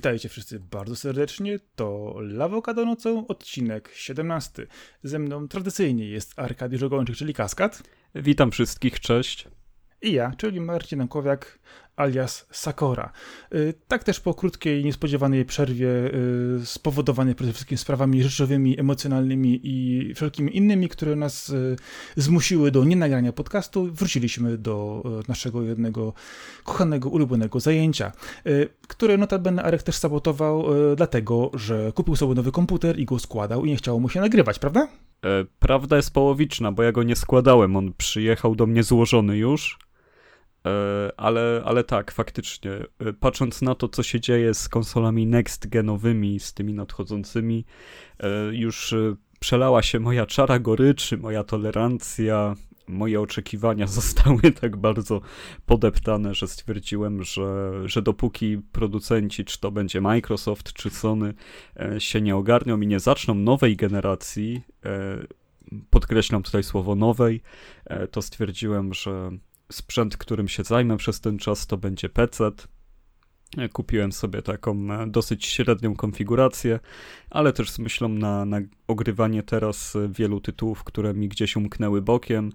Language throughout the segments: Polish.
Witajcie wszyscy bardzo serdecznie. To Lawokado nocą, odcinek 17. Ze mną tradycyjnie jest Arkadiusz Ogończyk, czyli Kaskad. Witam wszystkich, cześć. I ja, czyli Marcin Ankowiak, alias Sakora. Y, tak też po krótkiej, niespodziewanej przerwie y, spowodowanej przede wszystkim sprawami rzeczowymi, emocjonalnymi i wszelkimi innymi, które nas y, zmusiły do nienagrania podcastu, wróciliśmy do naszego jednego kochanego, ulubionego zajęcia, które notabene Arek też sabotował dlatego, że kupił sobie nowy komputer i go składał i nie chciało mu się nagrywać, prawda? E, prawda jest połowiczna, bo ja go nie składałem, on przyjechał do mnie złożony już, ale, ale tak, faktycznie, e, patrząc na to, co się dzieje z konsolami next-genowymi, z tymi nadchodzącymi, e, już przelała się moja czara goryczy, moja tolerancja, moje oczekiwania zostały tak bardzo podeptane, że stwierdziłem, że, że dopóki producenci, czy to będzie Microsoft, czy Sony, się nie ogarnią i nie zaczną nowej generacji, podkreślam tutaj słowo nowej, to stwierdziłem, że sprzęt, którym się zajmę przez ten czas, to będzie PC. Kupiłem sobie taką e, dosyć średnią konfigurację, ale też z myślą na, na ogrywanie teraz wielu tytułów, które mi gdzieś umknęły bokiem,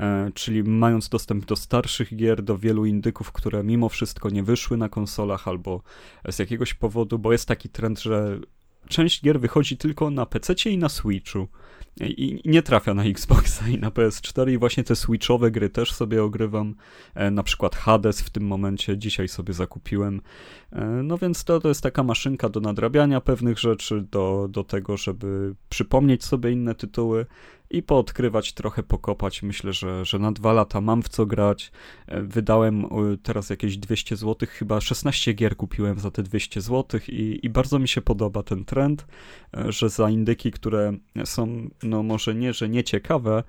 e, czyli mając dostęp do starszych gier, do wielu indyków, które mimo wszystko nie wyszły na konsolach albo z jakiegoś powodu, bo jest taki trend, że część gier wychodzi tylko na PC i na Switchu i nie trafia na Xboxa i na PS4 i właśnie te switchowe gry też sobie ogrywam, e, na przykład Hades w tym momencie dzisiaj sobie zakupiłem, e, no więc to, to jest taka maszynka do nadrabiania pewnych rzeczy, do, do tego, żeby przypomnieć sobie inne tytuły, i poodkrywać, trochę pokopać. Myślę, że, że na dwa lata mam w co grać. E, wydałem e, teraz jakieś 200 zł, chyba 16 gier kupiłem za te 200 zł i, i bardzo mi się podoba ten trend, e, że za indyki, które są, no może nie, że nieciekawe,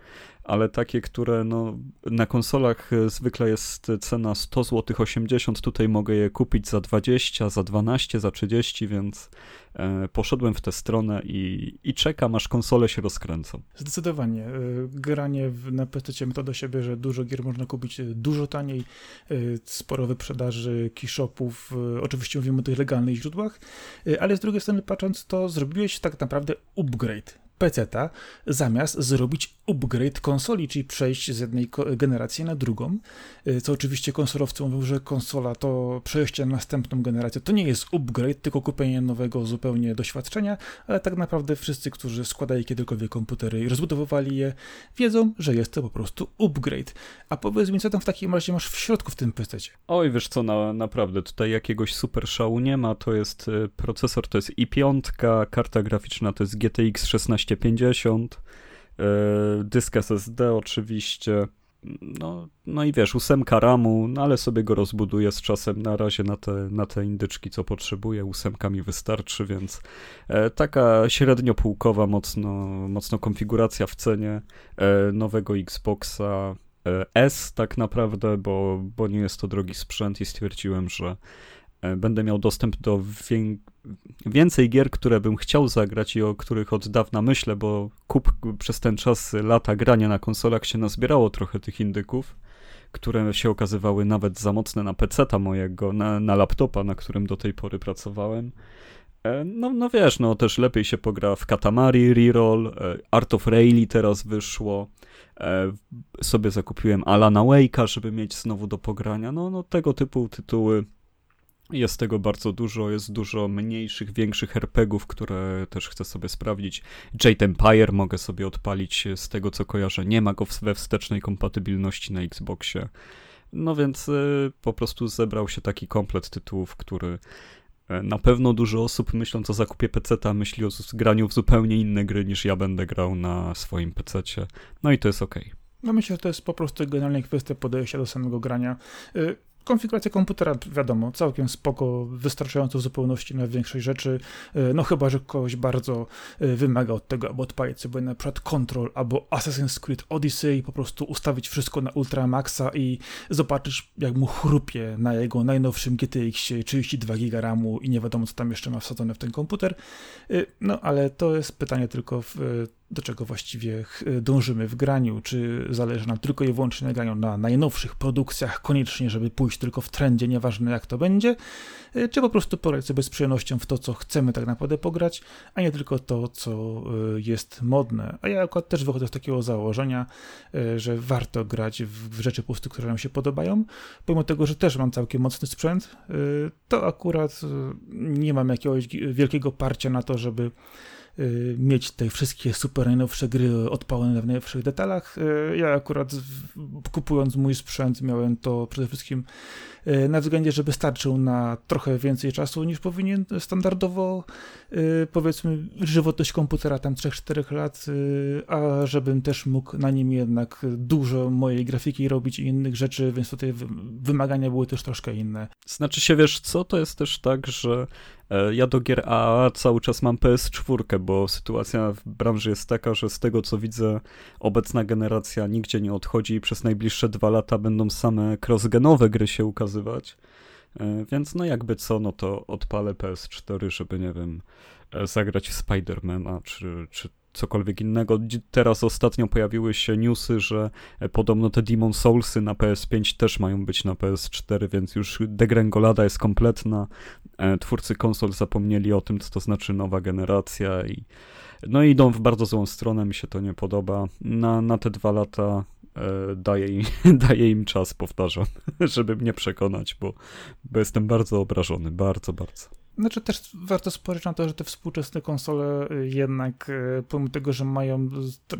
ale takie, które no, na konsolach zwykle jest cena 100 zł 80, tutaj mogę je kupić za 20, za 12, za 30, więc e, poszedłem w tę stronę i, i czekam, aż konsole się rozkręcą. Zdecydowanie. E, granie na PC to do siebie, że dużo gier można kupić dużo taniej, e, sporo wyprzedaży keyshopów, oczywiście mówimy o tych legalnych źródłach, ale z drugiej strony patrząc, to zrobiłeś tak naprawdę upgrade PC-ta, zamiast zrobić upgrade konsoli, czyli przejść z jednej generacji na drugą. Y, co oczywiście konsolowcy mówią, że konsola to przejście na następną generację. To nie jest upgrade, tylko kupienie nowego zupełnie doświadczenia, ale tak naprawdę wszyscy, którzy składają kiedykolwiek komputery i rozbudowywali je, wiedzą, że jest to po prostu upgrade. A powiedz mi, co tam w takim razie masz w środku w tym PC? Oj, wiesz co, na, naprawdę, tutaj jakiegoś super szału nie ma. To jest y, procesor, to jest i5, karta graficzna to jest GTX 1650, yy, dysk SSD oczywiście, no, no i wiesz, ósemka ramu, no ale sobie go rozbuduję z czasem na razie na te, na te indyczki, co potrzebuję. Ósemka mi wystarczy, więc e, taka średnio półkowa mocno, mocno konfiguracja w cenie e, nowego Xboxa e, S tak naprawdę, bo, bo nie jest to drogi sprzęt i stwierdziłem, że e, będę miał dostęp do więcej gier, które bym chciał zagrać i o których od dawna myślę, bo kup przez ten czas lata grania na konsolach się nazbierało trochę tych indyków, które się okazywały nawet za mocne na PC-ta mojego, na, na laptopa, na którym do tej pory pracowałem. E, no, no wiesz, no też lepiej się pogra w Katamari, Reroll, e, Art of Rayleigh teraz wyszło, e, sobie zakupiłem Alana Wake'a, żeby mieć znowu do pogrania, no, no tego typu tytuły jest tego bardzo dużo, jest dużo mniejszych, większych RPGów, które też chcę sobie sprawdzić. Jade Empire mogę sobie odpalić z tego co kojarzę, nie ma go we wstecznej kompatybilności na Xboxie. No więc y, po prostu zebrał się taki komplet tytułów, który y, na pewno dużo osób myśląc o zakupie PC-a myśli o graniu w zupełnie inne gry niż ja będę grał na swoim PC-cie. No i to jest ok. No myślę, że to jest po prostu generalnie kwestia podejścia do samego grania. Konfiguracja komputera, wiadomo, całkiem spoko, wystarczająco w zupełności na większość rzeczy, e, no chyba, że kogoś bardzo e, wymaga od tego, aby odpalić sobie na przykład Control albo Assassin's Creed Odyssey i po prostu ustawić wszystko na Ultra Maxa i zobaczyć, jak mu chrupie na jego najnowszym GTX 32 GB RAMu i nie wiadomo, co tam jeszcze ma wsadzone w ten komputer. E, no, ale to jest pytanie tylko w do czego właściwie dążymy w graniu, czy zależy nam tylko i wyłącznie na graniu na najnowszych produkcjach, koniecznie, żeby pójść tylko w trendzie, nieważne jak to będzie, e, czy po prostu pograć sobie z przyjemnością w to, co chcemy tak naprawdę pograć, a nie tylko to, co e, jest modne. A ja akurat też wychodzę z takiego założenia, e, że warto grać w rzeczy po które nam się podobają, pomimo tego, że też mam całkiem mocny sprzęt, to akurat nie mam jakiegoś wielkiego parcia na to, żeby Y, mieć te wszystkie super najnowsze gry odpalone w najnowszych detalach. Y, ja akurat kupując mój sprzęt miałem to przede wszystkim y, na względzie, żeby starczył na trochę więcej czasu niż powinien standardowo, powiedzmy, żywotność komputera tam 3-4 lat, a żebym też mógł na nim jednak dużo mojej grafiki robić i innych rzeczy, więc tutaj wymagania były też troszkę inne. Znaczy się, wiesz co, to jest też tak, że E, ja do gier AAA cały czas mam PS4, bo sytuacja w branży jest taka, że z tego co widzę, obecna generacja nigdzie nie odchodzi i przez najbliższe dwa lata będą same crossgenowe gry się ukazywać. E, więc no jakby co, no to odpalę PS4, żeby nie wiem, e, zagrać Spidermana czy, czy cokolwiek innego. Teraz ostatnio pojawiły się newsy, że e, podobno te Demon Soulsy na PS5 też mają być na PS4, więc już degrengolada jest kompletna. Twórcy konsol zapomnieli o tym, co to znaczy nowa generacja i no idą w bardzo złą stronę, mi się to nie podoba. Na, na te dwa lata daję im, daję im czas, powtarzam, żeby mnie przekonać, bo, bo jestem bardzo obrażony, bardzo, bardzo. Znaczy też warto spojrzeć na to, że te współczesne konsole y, jednak, y, pomimo tego, że mają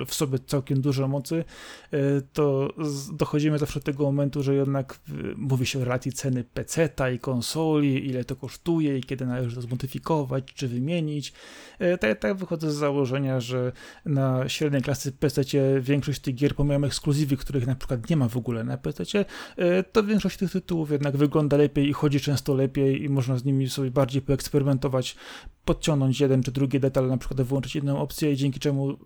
w sobie całkiem dużo mocy, y, to dochodzimy zawsze do tego momentu, że jednak mówi się o relacji ceny PC-ta i konsoli, ile to kosztuje i kiedy należy to zmodyfikować czy wymienić. Tak, tak wychodzę z założenia, że na średniej klasy PC większość tych gier, pomimo ekskluzywy, których na przykład nie ma w ogóle na PC, to większość tych tytułów jednak wygląda lepiej i chodzi często lepiej i można z nimi sobie bardziej poeksperymentować, podciągnąć jeden czy drugi detal, na przykład wyłączyć jedną opcję i dzięki czemu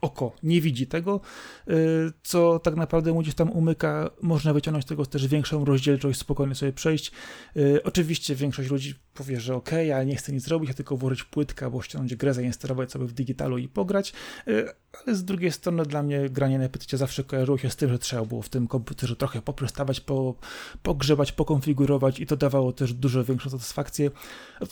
oko nie widzi tego, y, co tak naprawdę mu gdzieś tam umyka. Można wyciągnąć z tego też większą rozdzielczość, spokojnie sobie przejść. Y, oczywiście większość ludzi powie, że ok, ale nie chcę nic zrobić, a tylko włożyć płytkę albo ściągnąć grę, zainstalować sobie w digitalu i pograć. Y, ale z drugiej strony dla mnie granie na PC zawsze kojarzyło się z tym, że trzeba było w tym komputerze trochę poprzestawać, po, pogrzebać, pokonfigurować i to dawało też dużo większą satysfakcję.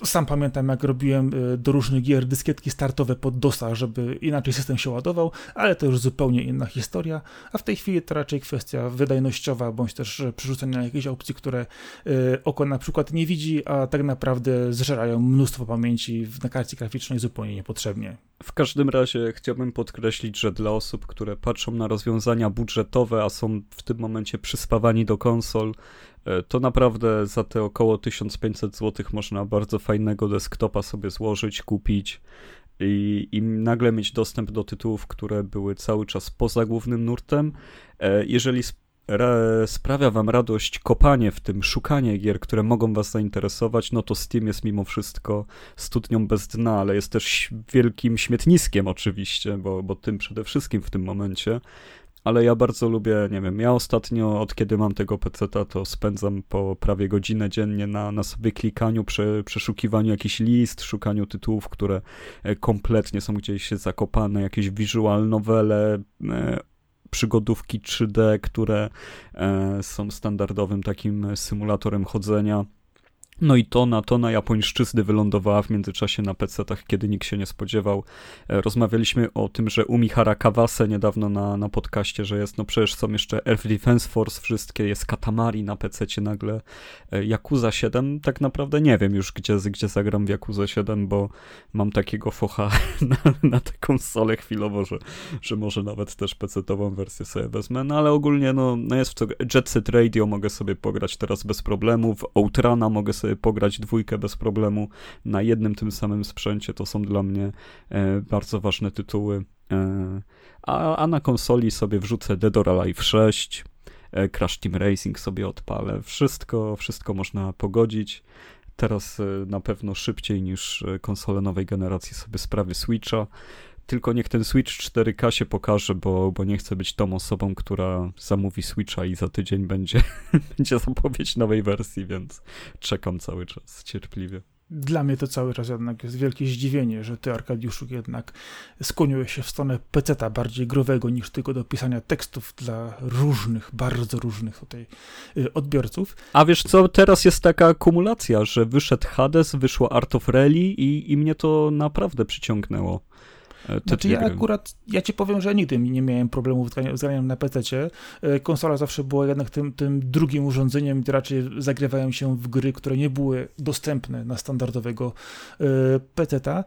Sam pamiętam, jak robiłem do różnych gier dyskietki startowe pod DOSa, żeby inaczej system się ładował ale to już zupełnie inna historia, a w tej chwili to raczej kwestia wydajnościowa, bądź też przerzucenia jakichś opcji, które y, oko na przykład nie widzi, a tak naprawdę zżerają mnóstwo pamięci na karcie graficznej zupełnie niepotrzebnie. W każdym razie chciałbym podkreślić, że dla osób, które patrzą na rozwiązania budżetowe, a są w tym momencie przyspawani do konsol, y, to naprawdę za te około 1500 zł można bardzo fajnego desktopa sobie złożyć, kupić i, i nagle mieć dostęp do tytułów, które były cały czas poza głównym nurtem. E, jeżeli sprawia wam radość kopanie w tym, szukanie gier, które mogą was zainteresować, no to Steam jest mimo wszystko studnią bez dna, ale jest też wielkim śmietniskiem oczywiście, bo, bo tym przede wszystkim w tym momencie. Ale ja bardzo lubię, nie wiem, ja ostatnio, od kiedy mam tego peceta, to spędzam po prawie godzinę dziennie na, na sobie klikaniu, prze, przeszukiwaniu jakichś list, szukaniu tytułów, które e, kompletnie są gdzieś zakopane, jakieś visual novele, e, przygodówki 3D, które e, są standardowym takim symulatorem chodzenia. No i tona, tona japońszczyzny wylądowała w międzyczasie na PC-tach, kiedy nikt się nie spodziewał. E, rozmawialiśmy o tym, że Umihara Kawase niedawno na, na podcaście, że jest, no przecież są jeszcze Earth Defense Force, wszystkie, jest Katamari na PC-cie nagle, e, Yakuza 7, tak naprawdę nie wiem już, gdzie, gdzie zagram w Yakuza 7, bo mam takiego focha na, na tę konsolę chwilowo, że, że może nawet też PC-tową wersję sobie wezmę, no ale ogólnie no, no jest w co, Jet Set Radio mogę sobie pograć teraz bez problemów, Outrana mogę sobie pograć dwójkę bez problemu na jednym tym samym sprzęcie. To są dla mnie e, bardzo ważne tytuły. E, a, a na konsoli sobie wrzucę Dead or Alive 6, e, Crash Team Racing sobie odpalę. Wszystko, wszystko można pogodzić. Teraz na pewno szybciej niż konsole nowej generacji sobie sprawy Switcha. Tylko niech ten Switch 4K się pokaże, bo, bo nie chcę być tą osobą, która zamówi Switcha i za tydzień będzie, będzie zapowiedź nowej wersji, więc czekam cały czas cierpliwie. dla mnie to cały czas jednak jest wielkie zdziwienie, że ty, Arkadiuszu, jednak skłoniłeś się w stronę peceta bardziej growego niż tylko do pisania tekstów dla różnych, bardzo różnych tutaj y, odbiorców. A wiesz co, teraz jest taka akumulacja, że wyszedł Hades, wyszło Art of Rally i, i mnie to naprawdę przyciągnęło. E, te znaczy ja akurat, ja ci powiem, że nigdy nie miałem problemów z graniem na PC. E, konsola zawsze była jednak tym, tym drugim urządzeniem, gdzie raczej zagrywają się w gry, które nie były dostępne na standardowego e, PC-ta.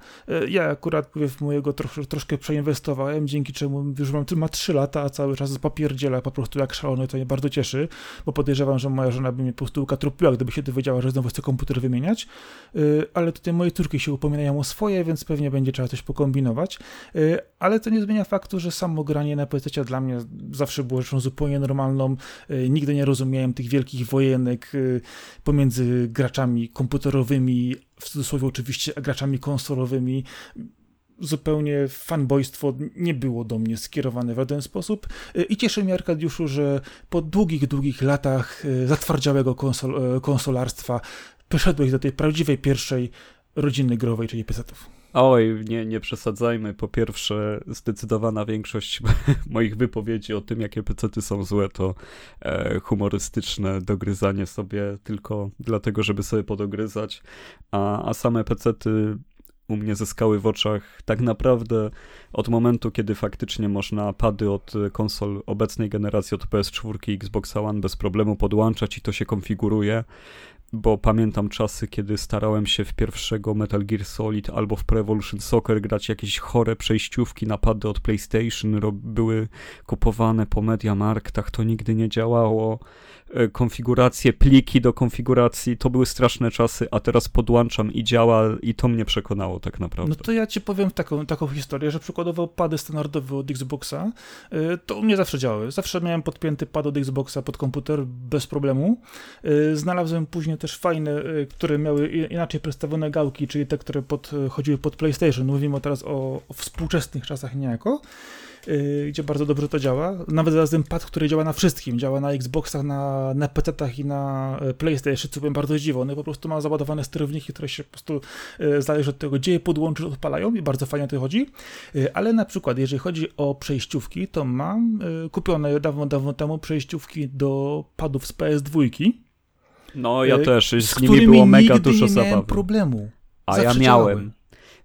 Ja akurat w mojego trosz, troszkę przeinwestowałem, dzięki czemu już mam ma 3 lata, a cały czas papierdziela po prostu jak szalony, to mnie bardzo cieszy, bo podejrzewam, że moja żona by mnie po prostu ukatrupiła, gdyby się dowiedziała, że znowu chcę komputer wymieniać, ale tutaj moje córki się upominają o swoje, więc pewnie będzie trzeba coś pokombinować. Y, ale to nie zmienia faktu, że samo granie na PC dla mnie zawsze było rzeczą zupełnie normalną. Y, nigdy nie rozumiałem tych wielkich wojenek y, pomiędzy graczami komputerowymi, w cudzysłowie oczywiście, a graczami konsolowymi zupełnie fanboystwo nie było do mnie skierowane w żaden sposób i cieszy mnie Arkadiuszu, że po długich, długich latach zatwardziałego konsol, konsolarstwa przeszedłeś do tej prawdziwej pierwszej rodziny growej, czyli PC-ów. Oj, nie, nie przesadzajmy. Po pierwsze, zdecydowana większość moich wypowiedzi o tym, jakie pecety są złe, to e, humorystyczne dogryzanie sobie tylko dlatego, żeby sobie podogryzać, a, a same pecety u mnie zyskały w oczach tak naprawdę od momentu, kiedy faktycznie można pady od konsol obecnej generacji, od PS4 i Xbox One bez problemu podłączać i to się konfiguruje bo pamiętam czasy, kiedy starałem się w pierwszego Metal Gear Solid albo w Pro Evolution Soccer grać jakieś chore przejściówki, napady od PlayStation, były kupowane po Mediamarktach, to nigdy nie działało. E, konfiguracje, pliki do konfiguracji, to były straszne czasy, a teraz podłączam i działa i to mnie przekonało tak naprawdę. No to ja ci powiem taką, taką historię, że przykładowo pady standardowe od Xboxa, e, to u mnie zawsze działały. Zawsze miałem podpięty pad od Xboxa pod komputer bez problemu. E, znalazłem później też fajne, które miały inaczej przedstawione gałki, czyli te, które pod, chodziły pod PlayStation. Mówimy teraz o, o współczesnych czasach niejako. Y, gdzie bardzo dobrze to działa. Nawet zarazem pad, który działa na wszystkim, działa na Xboxach, na, na PC-tach i na e, PlayStation, co byłem bardzo zdziwiony. Po prostu ma załadowane sterowniki, które się po prostu e, zależy od tego, gdzie je podłączysz, odpalają i bardzo fajnie to chodzi. Ale na przykład, jeżeli chodzi o przejściówki, to mam kupione dawno, dawno temu przejściówki do padów z PS2. No, ja też. Z, z nimi było mega dużo zabawy. nie miałem problemu. A ja miałem.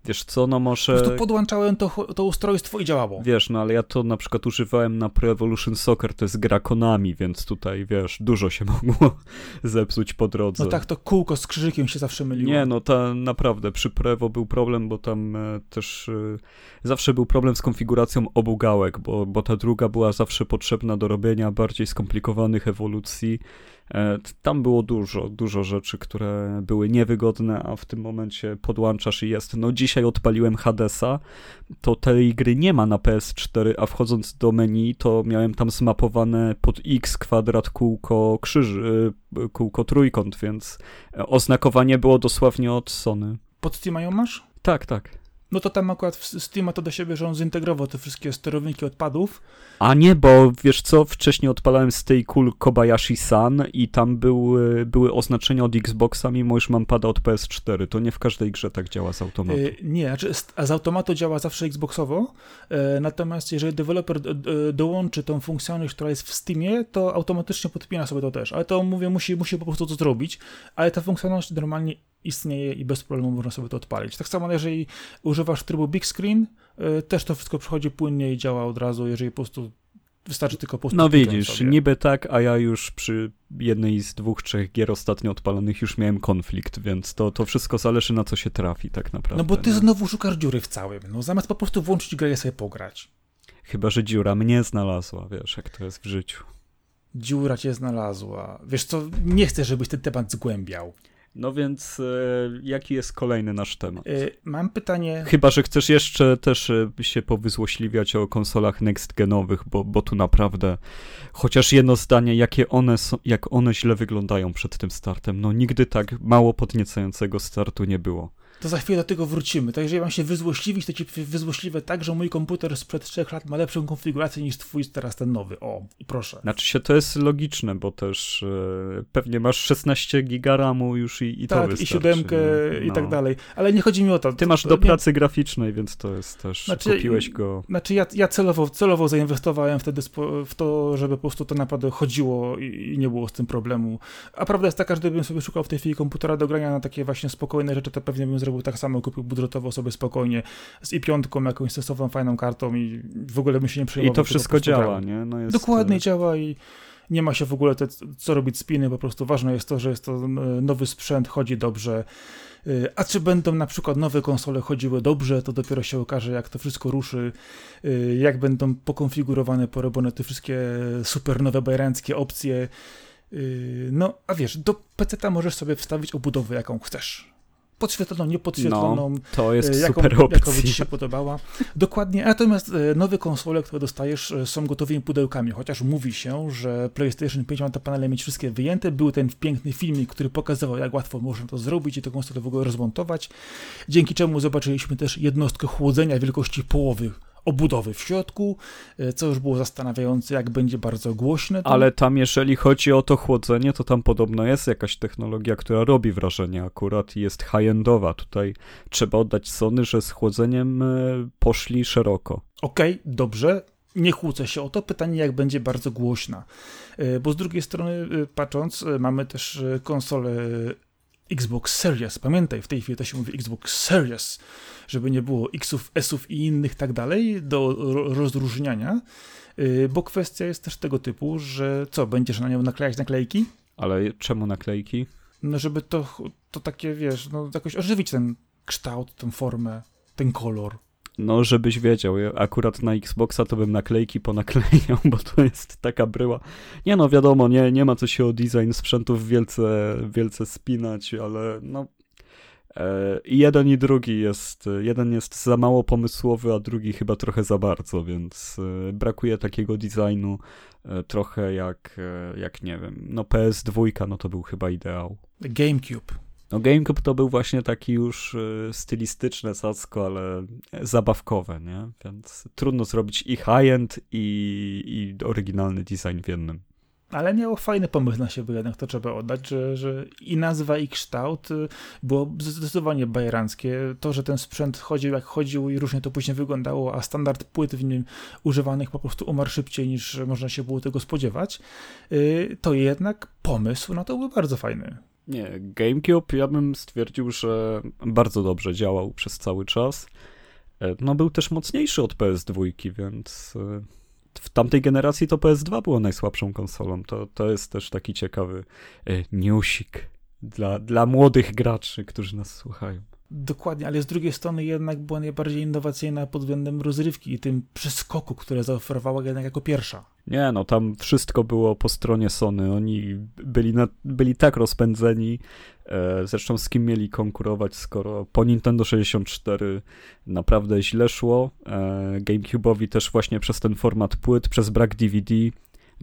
Wiesz co, no może... Po prostu podłączałem to, to ustrojstwo i działało. Wiesz, no ale ja to na przykład używałem na Pro Evolution Soccer, to jest gra Konami, więc tutaj, wiesz, dużo się mogło zepsuć po drodze. No tak, to kółko z krzyżykiem się zawsze myliło. Nie, no to naprawdę, przy Pro Evo był problem, bo tam e, też e, zawsze był problem z konfiguracją obu gałek, bo, bo ta druga była zawsze potrzebna do robienia bardziej skomplikowanych ewolucji, tam było dużo, dużo rzeczy, które były niewygodne, a w tym momencie podłączasz i jest. No dzisiaj odpaliłem Hadesa, to tej gry nie ma na PS4, a wchodząc do menu, to miałem tam zmapowane pod X kwadrat kółko krzyż, e, kółko trójkąt, więc oznakowanie było dosłownie od Sony. Pod Steam masz? Tak, tak. No to tam akurat Steam ma to do siebie, że on zintegrował te wszystkie sterowniki odpadów. A nie, bo wiesz co, wcześniej odpalałem z tej kul Kobayashi-san i tam były, były oznaczenia od Xboxa, mimo już mam pada od PS4. To nie w każdej grze tak działa z automatu. Yy, nie, znaczy z automatu działa zawsze Xboxowo, yy, natomiast jeżeli deweloper dołączy tą funkcjonalność, która jest w Steamie, to automatycznie podpina sobie to też. Ale to mówię, musi, musi po prostu to zrobić, ale ta funkcjonalność normalnie istnieje i bez problemu można sobie to odpalić. Tak samo jeżeli używasz trybu big screen, y, też to wszystko przychodzi płynnie i działa od razu, jeżeli po prostu wystarczy tylko po prostu No widzisz, sobie. niby tak, a ja już przy jednej z dwóch, trzech gier ostatnio odpalonych już miałem konflikt, więc to, to wszystko zależy na co się trafi tak naprawdę. No bo ty nie? znowu szukasz dziury w całym, no zamiast po prostu włączyć grę i sobie pograć. Chyba, że dziura mnie znalazła, wiesz, jak to jest w życiu. Dziura cię znalazła. Wiesz co, nie chcę, żebyś ten temat zgłębiał. No więc e, jaki jest kolejny nasz temat? E, mam pytanie. Chyba, że chcesz jeszcze też e, się powyzłośliwiać o konsolach next genowych, bo, bo tu naprawdę chociaż jedno zdanie, jakie one są, jak one źle wyglądają przed tym startem. No nigdy tak mało podniecającego startu nie było. To za chwilę do tego wrócimy. Tak, jeżeli mam się wyzłośliwić, to ci wyzłośliwe tak, że mój komputer sprzed trzech lat ma lepszą konfigurację niż twój teraz ten nowy. O, proszę. Znaczy się to jest logiczne, bo też e, pewnie masz 16 giga RAMu już i, i tak, to wystarczy. i siódemkę no. i tak dalej. Ale nie chodzi mi o to. Ty masz do nie, pracy graficznej, więc to jest też, znaczy, kupiłeś go. Znaczy ja, ja celowo, celowo zainwestowałem wtedy w to, żeby po prostu to naprawdę chodziło i, i nie było z tym problemu. A prawda jest taka, że gdybym sobie szukał w tej chwili komputera do grania na takie właśnie spokojne rzeczy, to pewnie bym zrobił tak samo, kupił budżetowo sobie spokojnie z i5, jakąś sensowną, fajną kartą i w ogóle bym się nie przejmował. I to wszystko działa, nie? No jest... Dokładnie e, działa i nie ma się w ogóle te, co robić spiny, po prostu ważne jest to, że jest to e, nowy sprzęt, chodzi dobrze. E, a czy będą na przykład nowe konsole chodziły dobrze, to dopiero się okaże, jak to wszystko ruszy, jak będą pokonfigurowane, porobione te wszystkie super nowe bajeranckie opcje. No, a wiesz, do PC-ta możesz sobie wstawić obudowę, jaką chcesz podświetloną, niepodświetloną. No, to jest e, jaką, super opcja. Jaką ci się podobała. Dokładnie. Natomiast e, nowe konsole, które dostajesz, e, są gotowymi pudełkami, chociaż mówi się, że PlayStation 5 ma te panele mieć wszystkie wyjęte. Był ten piękny filmik, który pokazywał, jak łatwo można to zrobić i tę konsolę w ogóle rozmontować. Dzięki czemu zobaczyliśmy też jednostkę chłodzenia wielkości połowy obudowy w środku, e, co już było zastanawiające, jak będzie bardzo głośne. To... Ale tam, jeżeli chodzi o to chłodzenie, to tam podobno jest jakaś technologia, która robi wrażenie akurat i jest high-endowa. Tutaj trzeba oddać Sony, że z chłodzeniem e, poszli szeroko. Okej, okay, dobrze. Nie kłócę się o to. Pytanie, jak będzie bardzo głośna. E, bo z drugiej strony, patrząc, mamy też konsolę Xbox Series. Pamiętaj, w tej chwili to się mówi Xbox Series żeby nie było Xów, Sów i innych tak dalej do rozróżniania, y, bo kwestia jest też tego typu, że co, będziesz na nią naklejać naklejki? Ale czemu naklejki? No żeby to, to takie, wiesz, no jakoś ożywić ten kształt, tę formę, ten kolor. No, żebyś wiedział, ja akurat na Xboxa to bym naklejki ponaklejał, bo to jest taka bryła. Nie no, wiadomo, nie, nie ma co się o design sprzętów wielce, wielce spinać, ale no, E, I jeden i drugi jest, jeden jest za mało pomysłowy, a drugi chyba trochę za bardzo, więc e, brakuje takiego designu e, trochę jak, jak nie wiem, no PS2 no to był chyba ideał. GameCube. No GameCube to był właśnie taki już stylistyczne sacko, ale zabawkowe, nie? Więc trudno zrobić i high-end i, i oryginalny design w jednym. Ale miało fajny pomysł na siebie, jednak to trzeba oddać, że, że i nazwa, i kształt y, było zdecydowanie bajeranckie. To, że ten sprzęt chodził jak chodził i różnie to później wyglądało, a standard płyt w nim używanych po prostu umarł szybciej niż można się było tego spodziewać, y, to jednak pomysł no to był bardzo fajny. Nie, GameCube ja bym stwierdził, że bardzo dobrze działał przez cały czas. E, no był też mocniejszy od PS2, więc y, w tamtej generacji to PS2 było najsłabszą konsolą. To, to jest też taki ciekawy e, newsik dla, dla młodych graczy, którzy nas słuchają. Dokładnie, ale z drugiej strony jednak była najbardziej innowacyjna pod względem rozrywki i tym przeskoku, które zaoferowała jednak jako pierwsza. Nie, no tam wszystko było po stronie Sony. Oni byli, na, byli tak rozpędzeni, e, zresztą z kim mieli konkurować, skoro po Nintendo 64 naprawdę źle szło. E, GameCube'owi też właśnie przez ten format płyt, przez brak DVD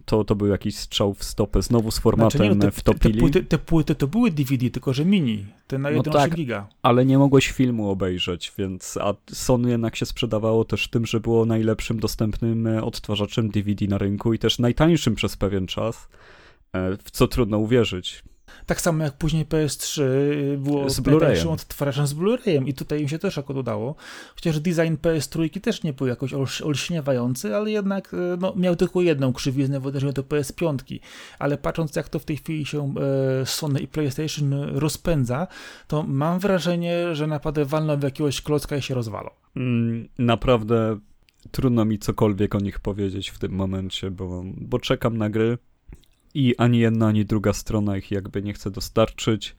to, to był jakiś strzał w stopę, znowu z formatem znaczy, nie, no, te, wtopili. Te płyty, te płyty to były DVD, tylko że mini, te na 1,8 no tak, giga. ale nie mogłeś filmu obejrzeć, więc a Sony jednak się sprzedawało też tym, że było najlepszym dostępnym e, odtwarzaczem DVD na rynku i też najtańszym przez pewien czas, e, w co trudno uwierzyć. Tak samo jak później PS3 było z odtwarzaczem z Blu-rayem i tutaj im się też akurat udało. Chociaż design PS3 też nie był jakoś olśniewający, ale jednak e, no, miał tylko jedną krzywiznę w odniesieniu do PS5. Ale patrząc jak to w tej chwili się e, Sony i PlayStation rozpędza, to mam wrażenie, że napady walną w jakiegoś klocka i się rozwalą. Mm, naprawdę trudno mi cokolwiek o nich powiedzieć w tym momencie, bo, bo czekam na gry i ani jedna, ani druga strona ich jakby nie chce dostarczyć.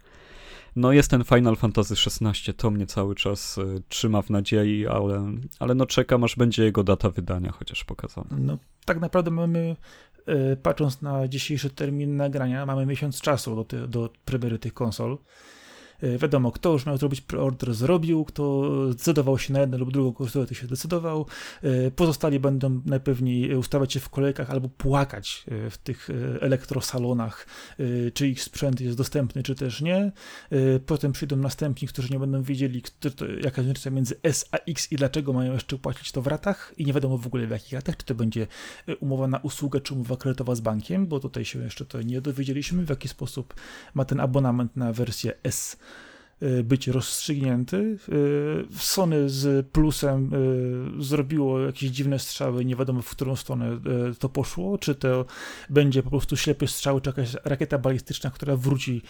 No jest ten Final Fantasy XVI, to mnie cały czas y, trzyma w nadziei, ale, ale no czekam aż będzie jego data wydania chociaż pokazana. No tak naprawdę mamy, y, patrząc na dzisiejszy termin nagrania, mamy miesiąc czasu do, ty, do premiery tych konsol. E, wiadomo, kto już miał zrobić preorder, zrobił, kto zdecydował się na jedno lub drugą konsolę, to się zdecydował. E, pozostali będą najpewniej ustawiać się w kolejkach albo płakać e, w tych elektrosalonach, czy ich sprzęt jest dostępny, czy też nie. Potem przyjdą następni, którzy nie będą wiedzieli, jaka jest różnica między S a X i dlaczego mają jeszcze płacić to w ratach i nie wiadomo w ogóle w jakich ratach, czy to będzie umowa na usługę, czy umowa kredytowa z bankiem, bo tutaj się jeszcze to nie dowiedzieliśmy, w jaki sposób ma ten abonament na wersję S być rozstrzygnięty. Y, Sony z plusem y, zrobiło jakieś dziwne strzały, nie wiadomo w którą stronę to poszło, czy to będzie po prostu ślepy strzał, czy jakaś rakieta balistyczna, która wróci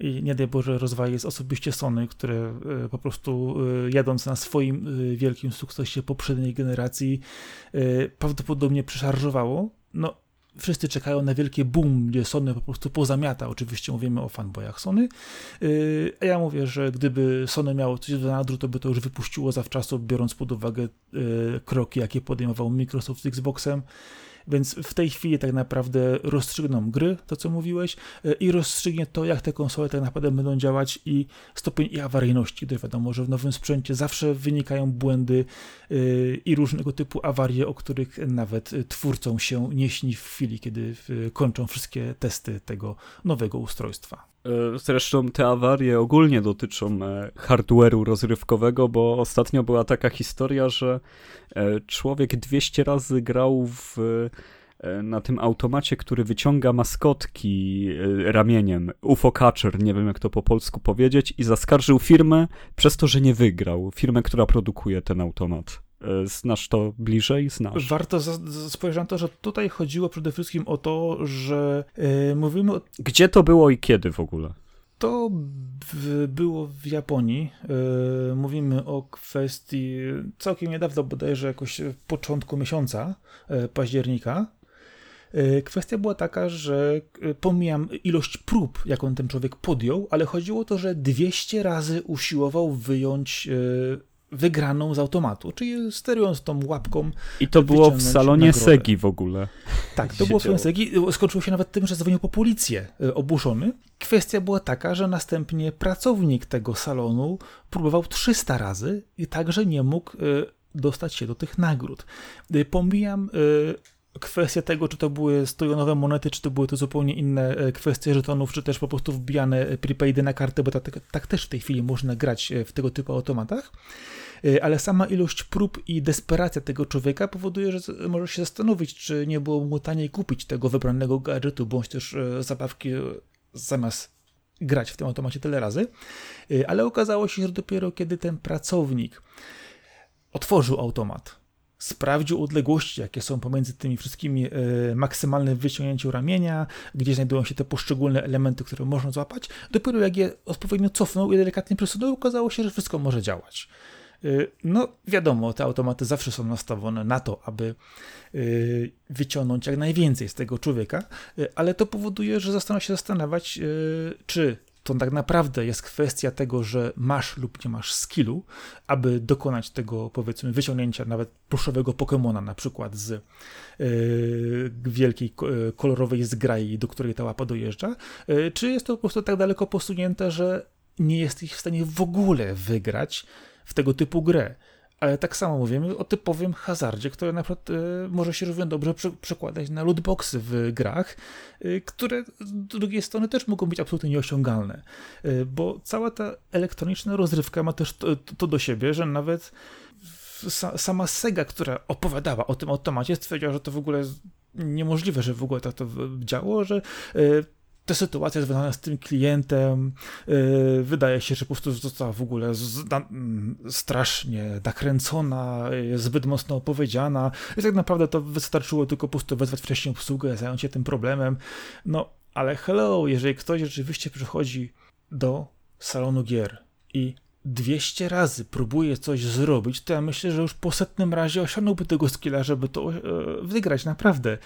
i nie daj Boże rozwali jest osobiście Sony, które po prostu jadąc na swoim wielkim sukcesie poprzedniej generacji prawdopodobnie przeszarżowało. No, wszyscy czekają na wielkie boom, gdzie Sony po prostu pozamiata. Oczywiście mówimy o fanboyach Sony. Yy, a ja mówię, że gdyby Sony miało coś do nadru, to by to już wypuściło zawczasu, biorąc pod uwagę yy, kroki, jakie podejmował Microsoft z Xboxem. Więc w tej chwili tak naprawdę rozstrzygną gry, to co mówiłeś, e, i rozstrzygnie to, jak te konsole tak naprawdę będą działać i stopień ich awaryjności, gdyż wiadomo, że w nowym sprzęcie zawsze wynikają błędy e, i różnego typu awarie, o których nawet twórcom się nie śni w chwili, kiedy kończą wszystkie testy tego nowego ustrojstwa. E, zresztą te awarie ogólnie dotyczą hardware'u rozrywkowego, bo ostatnio była taka historia, że E, człowiek 200 razy grał w, e, na tym automacie, który wyciąga maskotki e, ramieniem, UFO Catcher, nie wiem jak to po polsku powiedzieć, i zaskarżył firmę przez to, że nie wygrał. Firmę, która produkuje ten automat. Znasz to bliżej? Znasz. Warto spojrzeć na to, że tutaj chodziło przede wszystkim o to, że yy, mówimy o... Gdzie to było i kiedy w ogóle? To było w Japonii. Yy, mówimy o kwestii całkiem niedawno, bodajże jakoś w początku miesiąca yy, października. Kwestia była taka, że pomijam ilość prób, jaką ten człowiek podjął, ale chodziło o to, że 200 razy usiłował wyjąć wygraną z automatu, czyli sterując tą łapką. I to było w salonie nagrodę. Segi w ogóle. Tak, to było w salonie Segi. Skończyło się nawet tym, że zadzwonił po policję e, obuszony. Kwestia była taka, że następnie pracownik tego salonu próbował 300 razy i także nie mógł e, dostać się do tych nagród. E, pomijam kwestia tego, czy to były stojonowe monety, czy to były to zupełnie inne kwestie żetonów, czy też po prostu wbijane prepaidy na kartę, bo tak, tak też w tej chwili można grać w tego typu automatach. Ale sama ilość prób i desperacja tego człowieka powoduje, że może się zastanowić, czy nie było mu taniej kupić tego wybranego gadżetu, bądź też e, zabawki e, zamiast grać w tym automacie tyle razy. Ale okazało się, że dopiero kiedy ten pracownik otworzył automat, sprawdził odległości, jakie są pomiędzy tymi wszystkimi e, maksymalnym wyciągnięciu ramienia, gdzie znajdują się te poszczególne elementy, które można złapać. Dopiero jak je odpowiednio cofnął i delikatnie przesunął, okazało się, że wszystko może działać. Y, no, wiadomo, te automaty zawsze są nastawione na to, aby y, wyciągnąć jak najwięcej z tego człowieka, ale to powoduje, że zaczyna się zastanawiać, czy to tak naprawdę jest kwestia tego, że masz lub nie masz skillu, aby dokonać tego, powiedzmy, wyciągnięcia nawet pluszowego Pokemona, na przykład z yy, wielkiej, kolorowej zgrai, do której ta łapa dojeżdża, yy, czy jest to po prostu tak daleko posunięte, że nie jesteś w stanie w ogóle wygrać w tego typu grę. Ale tak samo mówimy o typowym hazardzie, który na przykład y, może się równie dobrze przy, przekładać na lootboxy w grach, y, które z drugiej strony też mogą być absolutnie nieosiągalne. Y, bo cała ta elektroniczna rozrywka ma też to, to do siebie, że nawet sa, sama Sega, która opowiadała o tym automacie, stwierdziła, że to w ogóle niemożliwe, że w ogóle tak to działo, że ta sytuacja związana z tym klientem yy, wydaje się, że po prostu została w ogóle mm, strasznie nakręcona, zbyt mocno opowiedziana i tak naprawdę to wystarczyło tylko po prostu wezwać wcześniej obsługę, zająć się tym problemem. No, ale hello, jeżeli ktoś rzeczywiście przychodzi do salonu gier i 200 razy próbuje coś zrobić, to ja myślę, że już po setnym razie osiągnąłby tego skilla, żeby to e, wygrać, naprawdę.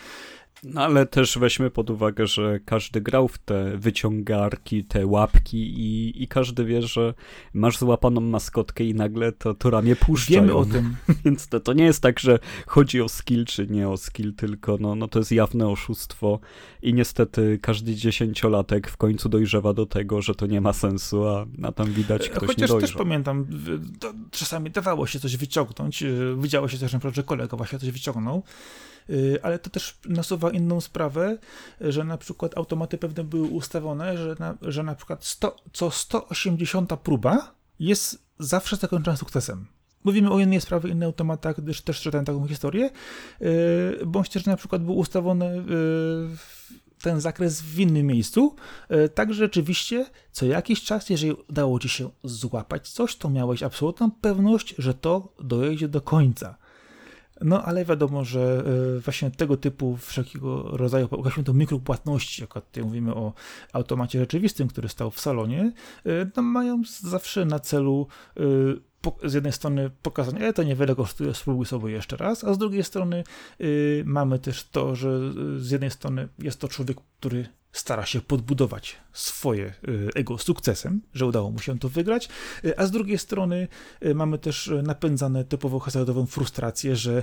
No ale też weźmy pod uwagę, że każdy grał w te wyciągarki, te łapki i, i każdy wie, że masz złapaną maskotkę i nagle to, to ramię puszczają. Wiemy o tym. Więc to, to nie jest tak, że chodzi o skill czy nie o skill, tylko no, no to jest jawne oszustwo i niestety każdy dziesięciolatek w końcu dojrzewa do tego, że to nie ma sensu, a, a tam widać ktoś Chociaż nie dojrzał. też pamiętam, czasami dawało się coś wyciągnąć, y, widziało się też na przykład, że kolega właśnie coś wyciągnął, ale to też nasuwa inną sprawę, że na przykład automaty pewne były ustawione, że na, że na przykład 100, co 180 próba jest zawsze zakończona sukcesem. Mówimy o innej sprawie, innych automatach, gdyż też czytałem taką historię, y, bądź też na przykład był ustawiony y, ten zakres w innym miejscu, tak rzeczywiście co jakiś czas, jeżeli udało ci się złapać coś, to miałeś absolutną pewność, że to dojedzie do końca. No ale wiadomo, że e, właśnie tego typu wszelkiego rodzaju, właśnie to mikropłatności, jak tutaj mówimy o automacie rzeczywistym, który stał w salonie, e, no mają zawsze na celu e, z jednej strony pokazanie, e, to niewiele kosztuje, spróbuj sobie jeszcze raz, a z drugiej strony mamy też to, że z jednej strony jest to człowiek, który stara się podbudować swoje y, ego sukcesem, że udało mu się to wygrać, y, a z drugiej strony y, mamy też napędzane typowo hazardową frustrację, że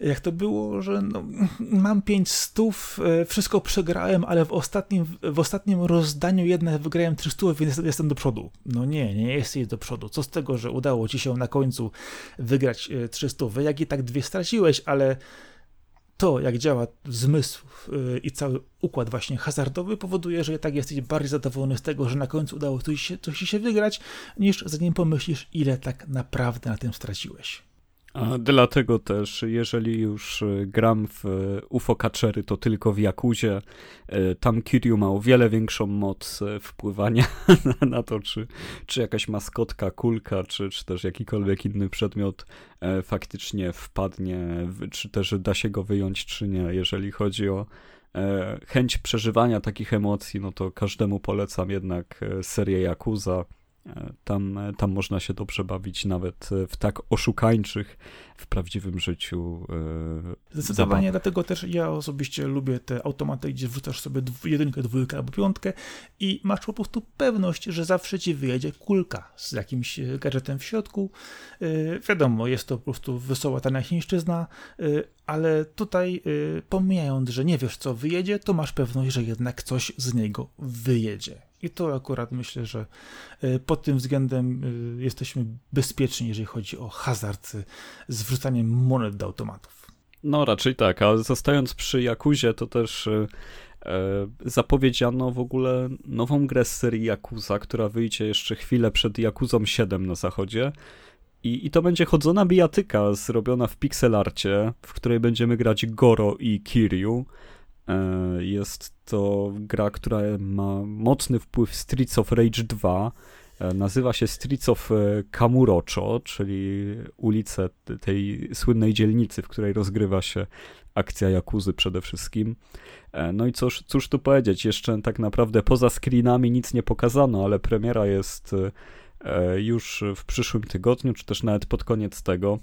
jak to było, że no, mam pięć stów, wszystko przegrałem, ale w ostatnim, w ostatnim rozdaniu jednak wygrałem 300, więc jestem do przodu. No nie, nie jesteś do przodu. Co z tego, że udało ci się na końcu wygrać 300, jak i tak dwie straciłeś, ale to, jak działa zmysł y, i cały układ właśnie hazardowy powoduje, że tak jesteś bardziej zadowolony z tego, że na końcu udało coś się, coś się wygrać, niż zanim pomyślisz, ile tak naprawdę na tym straciłeś. A dlatego też, jeżeli już e, gram w e, UFO Catchery, to tylko w Jakuzie. E, tam Kiryu ma o wiele większą moc wpływania na to, czy, czy jakaś maskotka, kulka, czy, czy też jakikolwiek inny przedmiot faktycznie wpadnie, czy też da się go wyjąć, czy nie. Jeżeli chodzi o chęć przeżywania takich emocji, no to każdemu polecam jednak serię Yakuza tam, tam można się dobrze bawić nawet w tak oszukańczych w prawdziwym życiu. E, Zdecydowanie, dlatego też ja osobiście lubię te automaty, gdzie wrzucasz sobie jedynkę, dwójkę albo piątkę i masz po prostu pewność, że zawsze ci wyjedzie kulka z jakimś e, gadżetem w środku. E, wiadomo, jest to po prostu wesoła tania chińszczyzna, ale tutaj pomijając, że nie wiesz co wyjedzie, to masz pewność, że jednak coś z niego wyjedzie. I to akurat myślę, że pod tym względem jesteśmy bezpieczni, jeżeli chodzi o hazard z wrzucaniem monet do automatów. No raczej tak, a zostając przy Jakuzie, to też e, e, zapowiedziano w ogóle nową grę z serii Yakuza, która wyjdzie jeszcze chwilę przed Jakuzą 7 na zachodzie. I, I to będzie chodzona bijatyka zrobiona w pixelarcie, w której będziemy grać Goro i Kiryu. E, jest to gra, która ma mocny wpływ Streets of Rage 2, E, nazywa się Streets of e, Kamurocho, czyli ulice tej słynnej dzielnicy, w której rozgrywa się akcja Jakuzy przede wszystkim. No i cóż, cóż tu powiedzieć, jeszcze tak naprawdę poza screenami nic nie pokazano, ale premiera jest już w przyszłym tygodniu, czy też nawet pod koniec tego.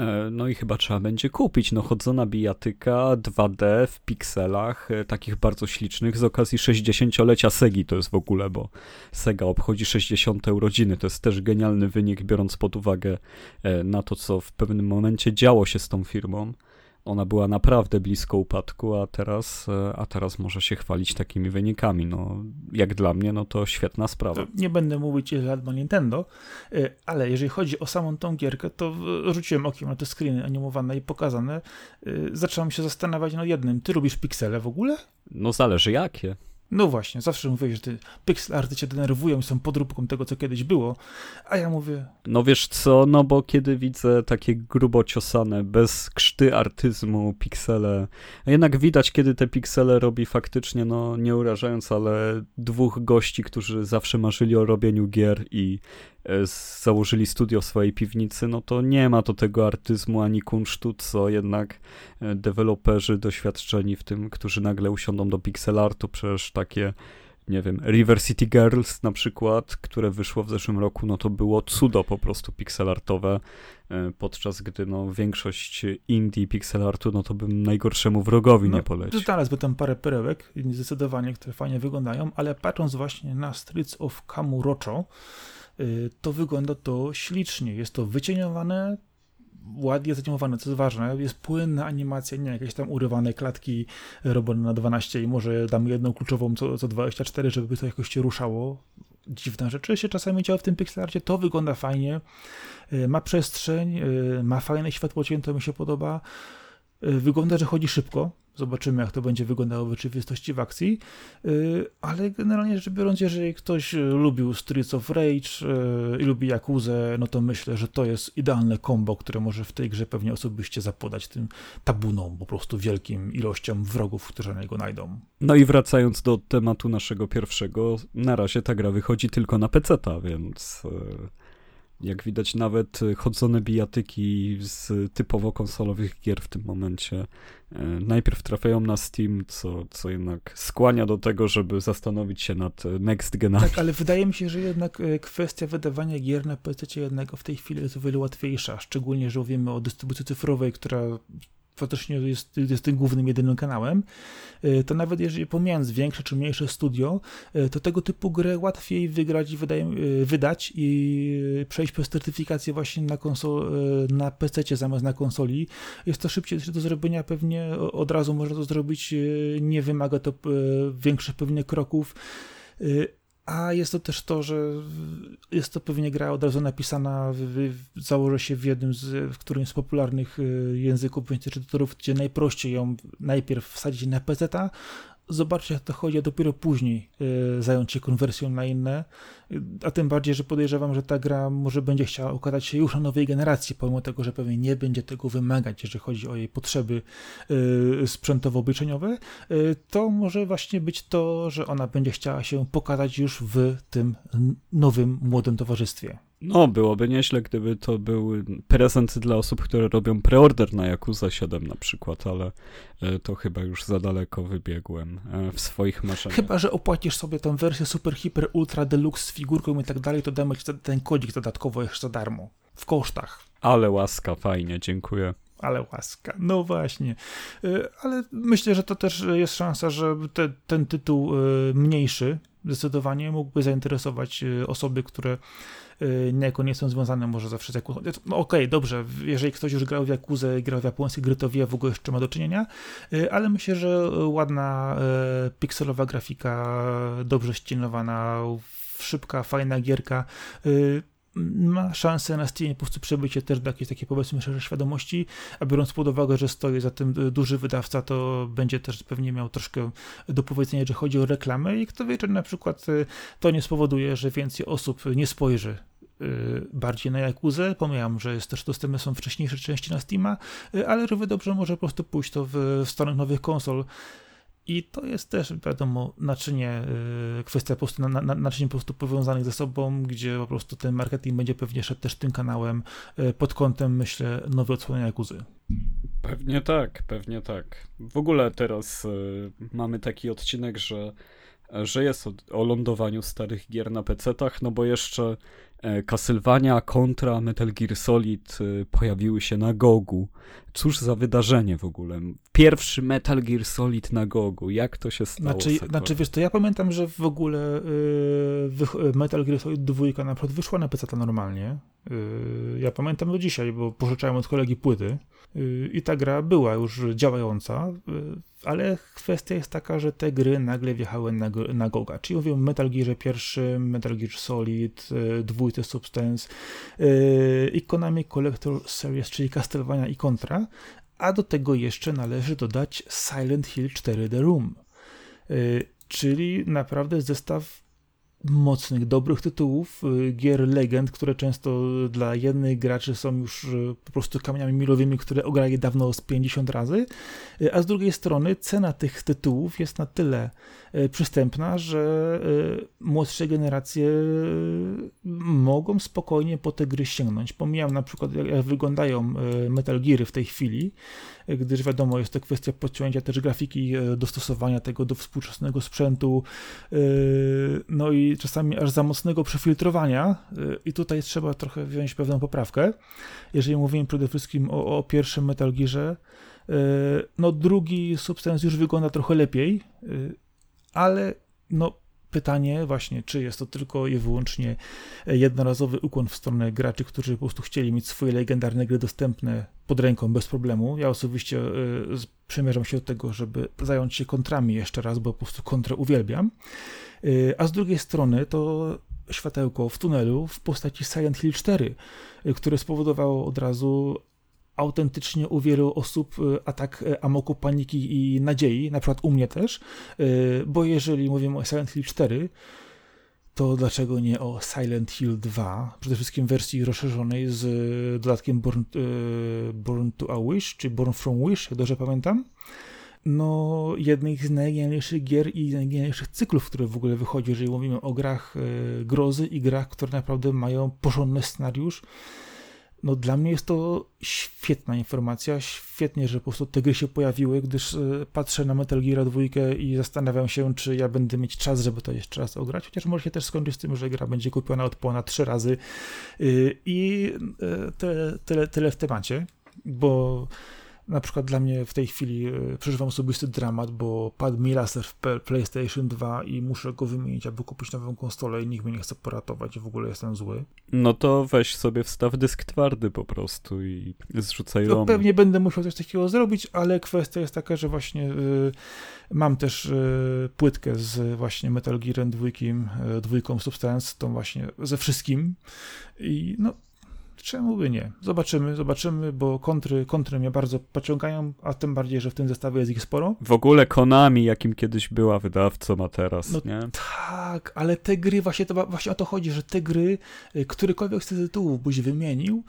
E, no i chyba trzeba będzie kupić. No chodzona bijatyka 2D w pikselach, e, takich bardzo ślicznych, z okazji 60-lecia Segi to jest w ogóle, bo Sega obchodzi 60 urodziny. To jest też genialny wynik, biorąc pod uwagę e, na to, co w pewnym momencie działo się z tą firmą ona była naprawdę blisko upadku, a teraz, e, a teraz może się chwalić takimi wynikami. No, jak dla mnie, no to świetna sprawa. Nie będę mówić ile lat ma Nintendo, e, ale jeżeli chodzi o samą tą gierkę, to rzuciłem okiem na te screeny animowane i pokazane. E, zacząłem się zastanawiać nad jednym. Ty lubisz piksele w ogóle? No zależy jakie. No właśnie, zawsze mówię, że te pixel arty cię denerwują i są podróbką tego, co kiedyś było, a ja mówię... No wiesz co, no bo kiedy widzę takie grubo ciosane, bez krzty artyzmu piksele, a jednak widać, kiedy te piksele robi faktycznie, no nie urażając, ale dwóch gości, którzy zawsze marzyli o robieniu gier i założyli studio w swojej piwnicy, no to nie ma to tego artyzmu ani kunsztu, co jednak e, deweloperzy doświadczeni w tym, którzy nagle usiądą do pixel artu, przecież takie nie wiem, River City Girls na przykład, które wyszło w zeszłym roku, no to było cudo po prostu pixelartowe, e, podczas gdy no większość indie pixelartu, no to bym najgorszemu wrogowi no, nie polecił. Znalazłby tam parę perełek, zdecydowanie, które fajnie wyglądają, ale patrząc właśnie na Streets of Kamurocho, to wygląda to ślicznie. Jest to wycieniowane, ładnie zanimowane, co jest ważne, jest płynna animacja, nie jakieś tam urywane klatki robione na 12 i może dam jedną kluczową co, co 24, żeby to jakoś się ruszało. Dziwna rzeczy się czasami działa w tym pixelarcie, to wygląda fajnie, y, ma przestrzeń, y, ma fajne światło cięte, mi się podoba, y, wygląda, że chodzi szybko, Zobaczymy, jak to będzie wyglądało w rzeczywistości w akcji. Y, ale generalnie rzecz biorąc, jeżeli ktoś lubił Streets of Rage y, i lubi Jakuzę, no to myślę, że to jest idealne kombo, które może w tej grze pewnie osobiście zapodać tym tabuną, po prostu wielkim ilością wrogów, którzy na niego najdą. No i wracając do tematu naszego pierwszego, na razie ta gra wychodzi tylko na PC-ta, więc y, jak widać, nawet chodzone bijatyki z typowo konsolowych gier w tym momencie e, najpierw trafiają na Steam, co, co jednak skłania do tego, żeby zastanowić się nad next genami. Tak, ale wydaje mi się, że jednak e, kwestia wydawania gier na PC jednego w tej chwili jest o wiele łatwiejsza, szczególnie, że mówimy o dystrybucji cyfrowej, która faktycznie jest, jest tym głównym, jedynym kanałem, e, to nawet jeżeli pomijając większe czy mniejsze studio, e, to tego typu grę łatwiej wygrać i wydaje, e, wydać i przejść przez certyfikację właśnie na, konsol, na PC zamiast na konsoli. Jest to szybciej do zrobienia, pewnie od razu można to zrobić, nie wymaga to większych pewnie kroków a jest to też to, że jest to pewnie gra od razu napisana, założę się w jednym z w którymś z popularnych y, języków czytatorów, gdzie najprościej ją najpierw wsadzić na PC, zobaczyć jak to chodzi, a dopiero później y, zająć się konwersją na inne. A tym bardziej, że podejrzewam, że ta gra może będzie chciała ukazać się już na nowej generacji, pomimo tego, że pewnie nie będzie tego wymagać, jeżeli chodzi o jej potrzeby y, sprzętowo-obliczeniowe, to może właśnie być to, że ona będzie chciała się pokazać już w tym nowym, młodym towarzystwie. No, byłoby nieźle, gdyby to był prezent dla osób, które robią preorder na Yakuza 7 na przykład, ale e, to chyba już za daleko wybiegłem e, w swoich marzeniach. Chyba, że opłacisz sobie tą wersję Super Hyper Ultra Deluxe z figurką i tak dalej, to damy ci ten kodzik dodatkowo jeszcze za darmo. W kosztach. Ale łaska, fajnie, dziękuję. Ale łaska, no właśnie. E, ale myślę, że to też jest szansa, że te, ten tytuł mniejszy zdecydowanie mógłby zainteresować osoby, które Y, nie są związane może zawsze z Jakuzą. No okej, okay, dobrze, jeżeli ktoś już grał w Jakuzę, grał w japońskie gry, to wie w ogóle jeszcze ma do czynienia, y, ale myślę, że ładna y, pikselowa grafika, dobrze ścienowana, szybka, fajna gierka, ma szansę na Steamie po prostu przebyć się też do jakiejś takiej powiedzmy szerszej świadomości, a biorąc pod uwagę, że stoi za tym duży wydawca, to będzie też pewnie miał troszkę do powiedzenia, że chodzi o reklamę i kto wie, czy na przykład to nie spowoduje, że więcej osób nie spojrzy Y, bardziej na Jakuzę. Pomijam, że jest też dostępne są wcześniejsze części na Steama, y, ale równie dobrze może po prostu pójść to w, w stronę nowych konsol. I to jest też, wiadomo, naczynie, y, kwestia po prostu, na, na, po prostu powiązanych ze sobą, gdzie po prostu ten marketing będzie pewnie szedł też tym kanałem pod kątem, myślę, nowej odsłony Jakuzy. Pewnie tak, pewnie tak. W ogóle teraz y, mamy taki odcinek, że, że jest o, o lądowaniu starych gier na PC-tach, no bo jeszcze E, Castlevania kontra Metal Gear Solid e, pojawiły się na Gogu. Cóż za wydarzenie w ogóle. Pierwszy Metal Gear Solid na Gogu. Jak to się stało? Znaczy, znaczy wiesz, to ja pamiętam, że w ogóle yy, Metal Gear Solid 2 na przykład wyszła na PC normalnie. Yy, ja pamiętam do dzisiaj, bo pożyczałem od kolegi płyty yy, i ta gra była już działająca, ale kwestia jest taka, że te gry nagle wjechały na, na Goga. Czyli mówię Metal Gear pierwszy, Metal Gear Solid, dwójce Substance i Konami Collector Series, czyli Castlevania i Contra, a do tego jeszcze należy dodać Silent Hill 4 The Room, czyli naprawdę zestaw mocnych, dobrych tytułów, y, gier legend, które często dla jednych graczy są już y, po prostu kamieniami milowymi, które ograli dawno z 50 razy, y, a z drugiej strony cena tych tytułów jest na tyle przystępna, że młodsze generacje mogą spokojnie po te gry sięgnąć. Pomijam na przykład, jak wyglądają Metal Geary w tej chwili, gdyż wiadomo, jest to kwestia podciągnięcia też grafiki, dostosowania tego do współczesnego sprzętu, no i czasami aż za mocnego przefiltrowania y, i tutaj trzeba trochę wziąć pewną poprawkę. Jeżeli mówimy przede wszystkim o, o pierwszym Metal Gearze, y, no drugi Substance już wygląda trochę lepiej, y, ale no pytanie właśnie, czy jest to tylko i wyłącznie jednorazowy ukłon w stronę graczy, którzy po prostu chcieli mieć swoje legendarne gry dostępne pod ręką bez problemu. Ja osobiście y, przymierzam się do tego, żeby zająć się kontrami jeszcze raz, bo po prostu kontrę uwielbiam. Y, a z drugiej strony to światełko w tunelu w postaci Silent Hill 4, y, które spowodowało od razu autentycznie u wielu osób y, atak amoku, paniki i nadziei, na przykład u mnie też, bo jeżeli mówimy o Silent Hill 4, to dlaczego nie o Silent Hill 2, przede wszystkim wersji rozszerzonej z dodatkiem Born, Born to a Wish, czy Born from Wish, jak dobrze pamiętam, no, jednych z najgenialniejszych gier i najgenialniejszych cyklów, które w ogóle wychodzi, jeżeli mówimy o grach grozy i grach, które naprawdę mają porządny scenariusz. No, dla mnie jest to świetna informacja, świetnie, że po prostu te gry się pojawiły, gdyż e, patrzę na Metal Gear 2 i zastanawiam się, czy ja będę mieć czas, żeby to jeszcze raz ograć, chociaż może się też skończyć z tym, że gra będzie kupiona od ponad trzy razy e, i tyle, tyle, tyle w temacie, bo na przykład dla mnie w tej chwili e, przeżywam osobisty dramat, bo padł mi laser w PlayStation 2 i muszę go wymienić, aby kupić nową konsolę i nikt mnie nie chce poratować, w ogóle jestem zły. No to weź sobie wstaw dysk twardy po prostu i zrzucaj no, Pewnie będę musiał coś takiego zrobić, ale kwestia jest taka, że właśnie y, mam też y, płytkę z właśnie Metal Gear 2, y, dwójką Substance, tą właśnie ze wszystkim i no Czemu by nie? Zobaczymy, zobaczymy, bo kontry, kontry mnie bardzo pociągają, a tym bardziej, że w tym zestawie jest ich sporo. W ogóle Konami, jakim kiedyś była wydawcą, a teraz, no nie? Tak, ale te gry, właśnie, to, właśnie o to chodzi, że te gry, y, którykolwiek z tych tytułów byś wymienił,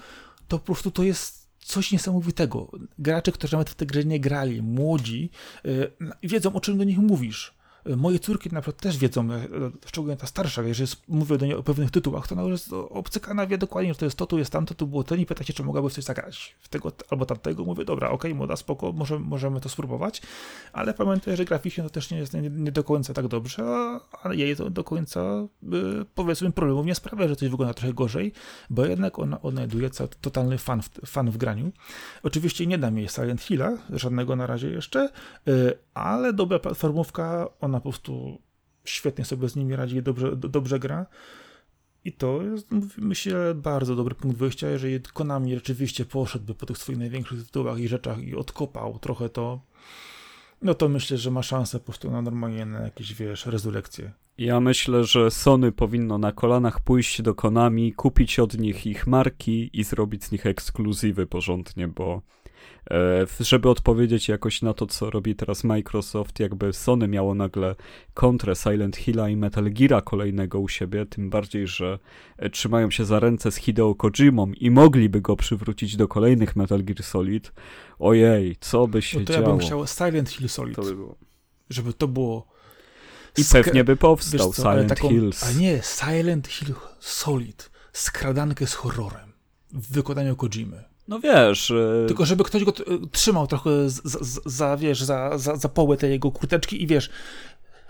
to po prostu to jest coś niesamowitego. Gracze, którzy nawet w te gry nie grali, młodzi, yy, wiedzą, o czym do nich mówisz Moje córki na przykład też wiedzą, e, szczególnie ta starsza, jeżeli mówię do niej o pewnych tytułach, to ona już obcykana, wie dokładnie, że to jest to, tu jest tamto, tu było ten i pyta się, czy mogłaby coś zagrać w tego albo tamtego. Mówię, dobra, okej, okay, młoda, spoko, możemy, możemy to spróbować, ale pamiętaj, że graficznie to też nie jest nie, nie do końca tak dobrze, a jej to do końca, y, powiedzmy, problemów nie sprawia, że coś wygląda trochę gorzej, bo jednak ona odnajduje totalny fan w, fan w graniu. Oczywiście nie dam jej Silent Hilla, żadnego na razie jeszcze, y, ale dobra platformówka, ona po prostu świetnie sobie z nimi radzi, dobrze, dobrze gra. I to jest, myślę, bardzo dobry punkt wyjścia. Jeżeli Konami rzeczywiście poszedłby po tych swoich największych tytułach i rzeczach i odkopał trochę to, no to myślę, że ma szansę po prostu na normalnie na jakieś, wiesz, rezulekcje. Ja myślę, że Sony powinno na kolanach pójść do Konami, kupić od nich ich marki i zrobić z nich ekskluzywy porządnie, bo żeby odpowiedzieć jakoś na to, co robi teraz Microsoft, jakby Sony miało nagle kontrę Silent Hilla i Metal Geara kolejnego u siebie, tym bardziej, że e, trzymają się za ręce z Hideo Kojimą i mogliby go przywrócić do kolejnych Metal Gear Solid. Ojej, co by się no to działo? ja bym chciał Silent Hill Solid. To by było. Żeby to było... I pewnie by powstał co, Silent taką, Hills. A nie, Silent Hill Solid. Skradankę z horrorem. W wykonaniu Kojimy. No wiesz. Yy... Tylko żeby ktoś go trzymał trochę za, za wiesz, za, za, za połę tej jego kurteczki i wiesz,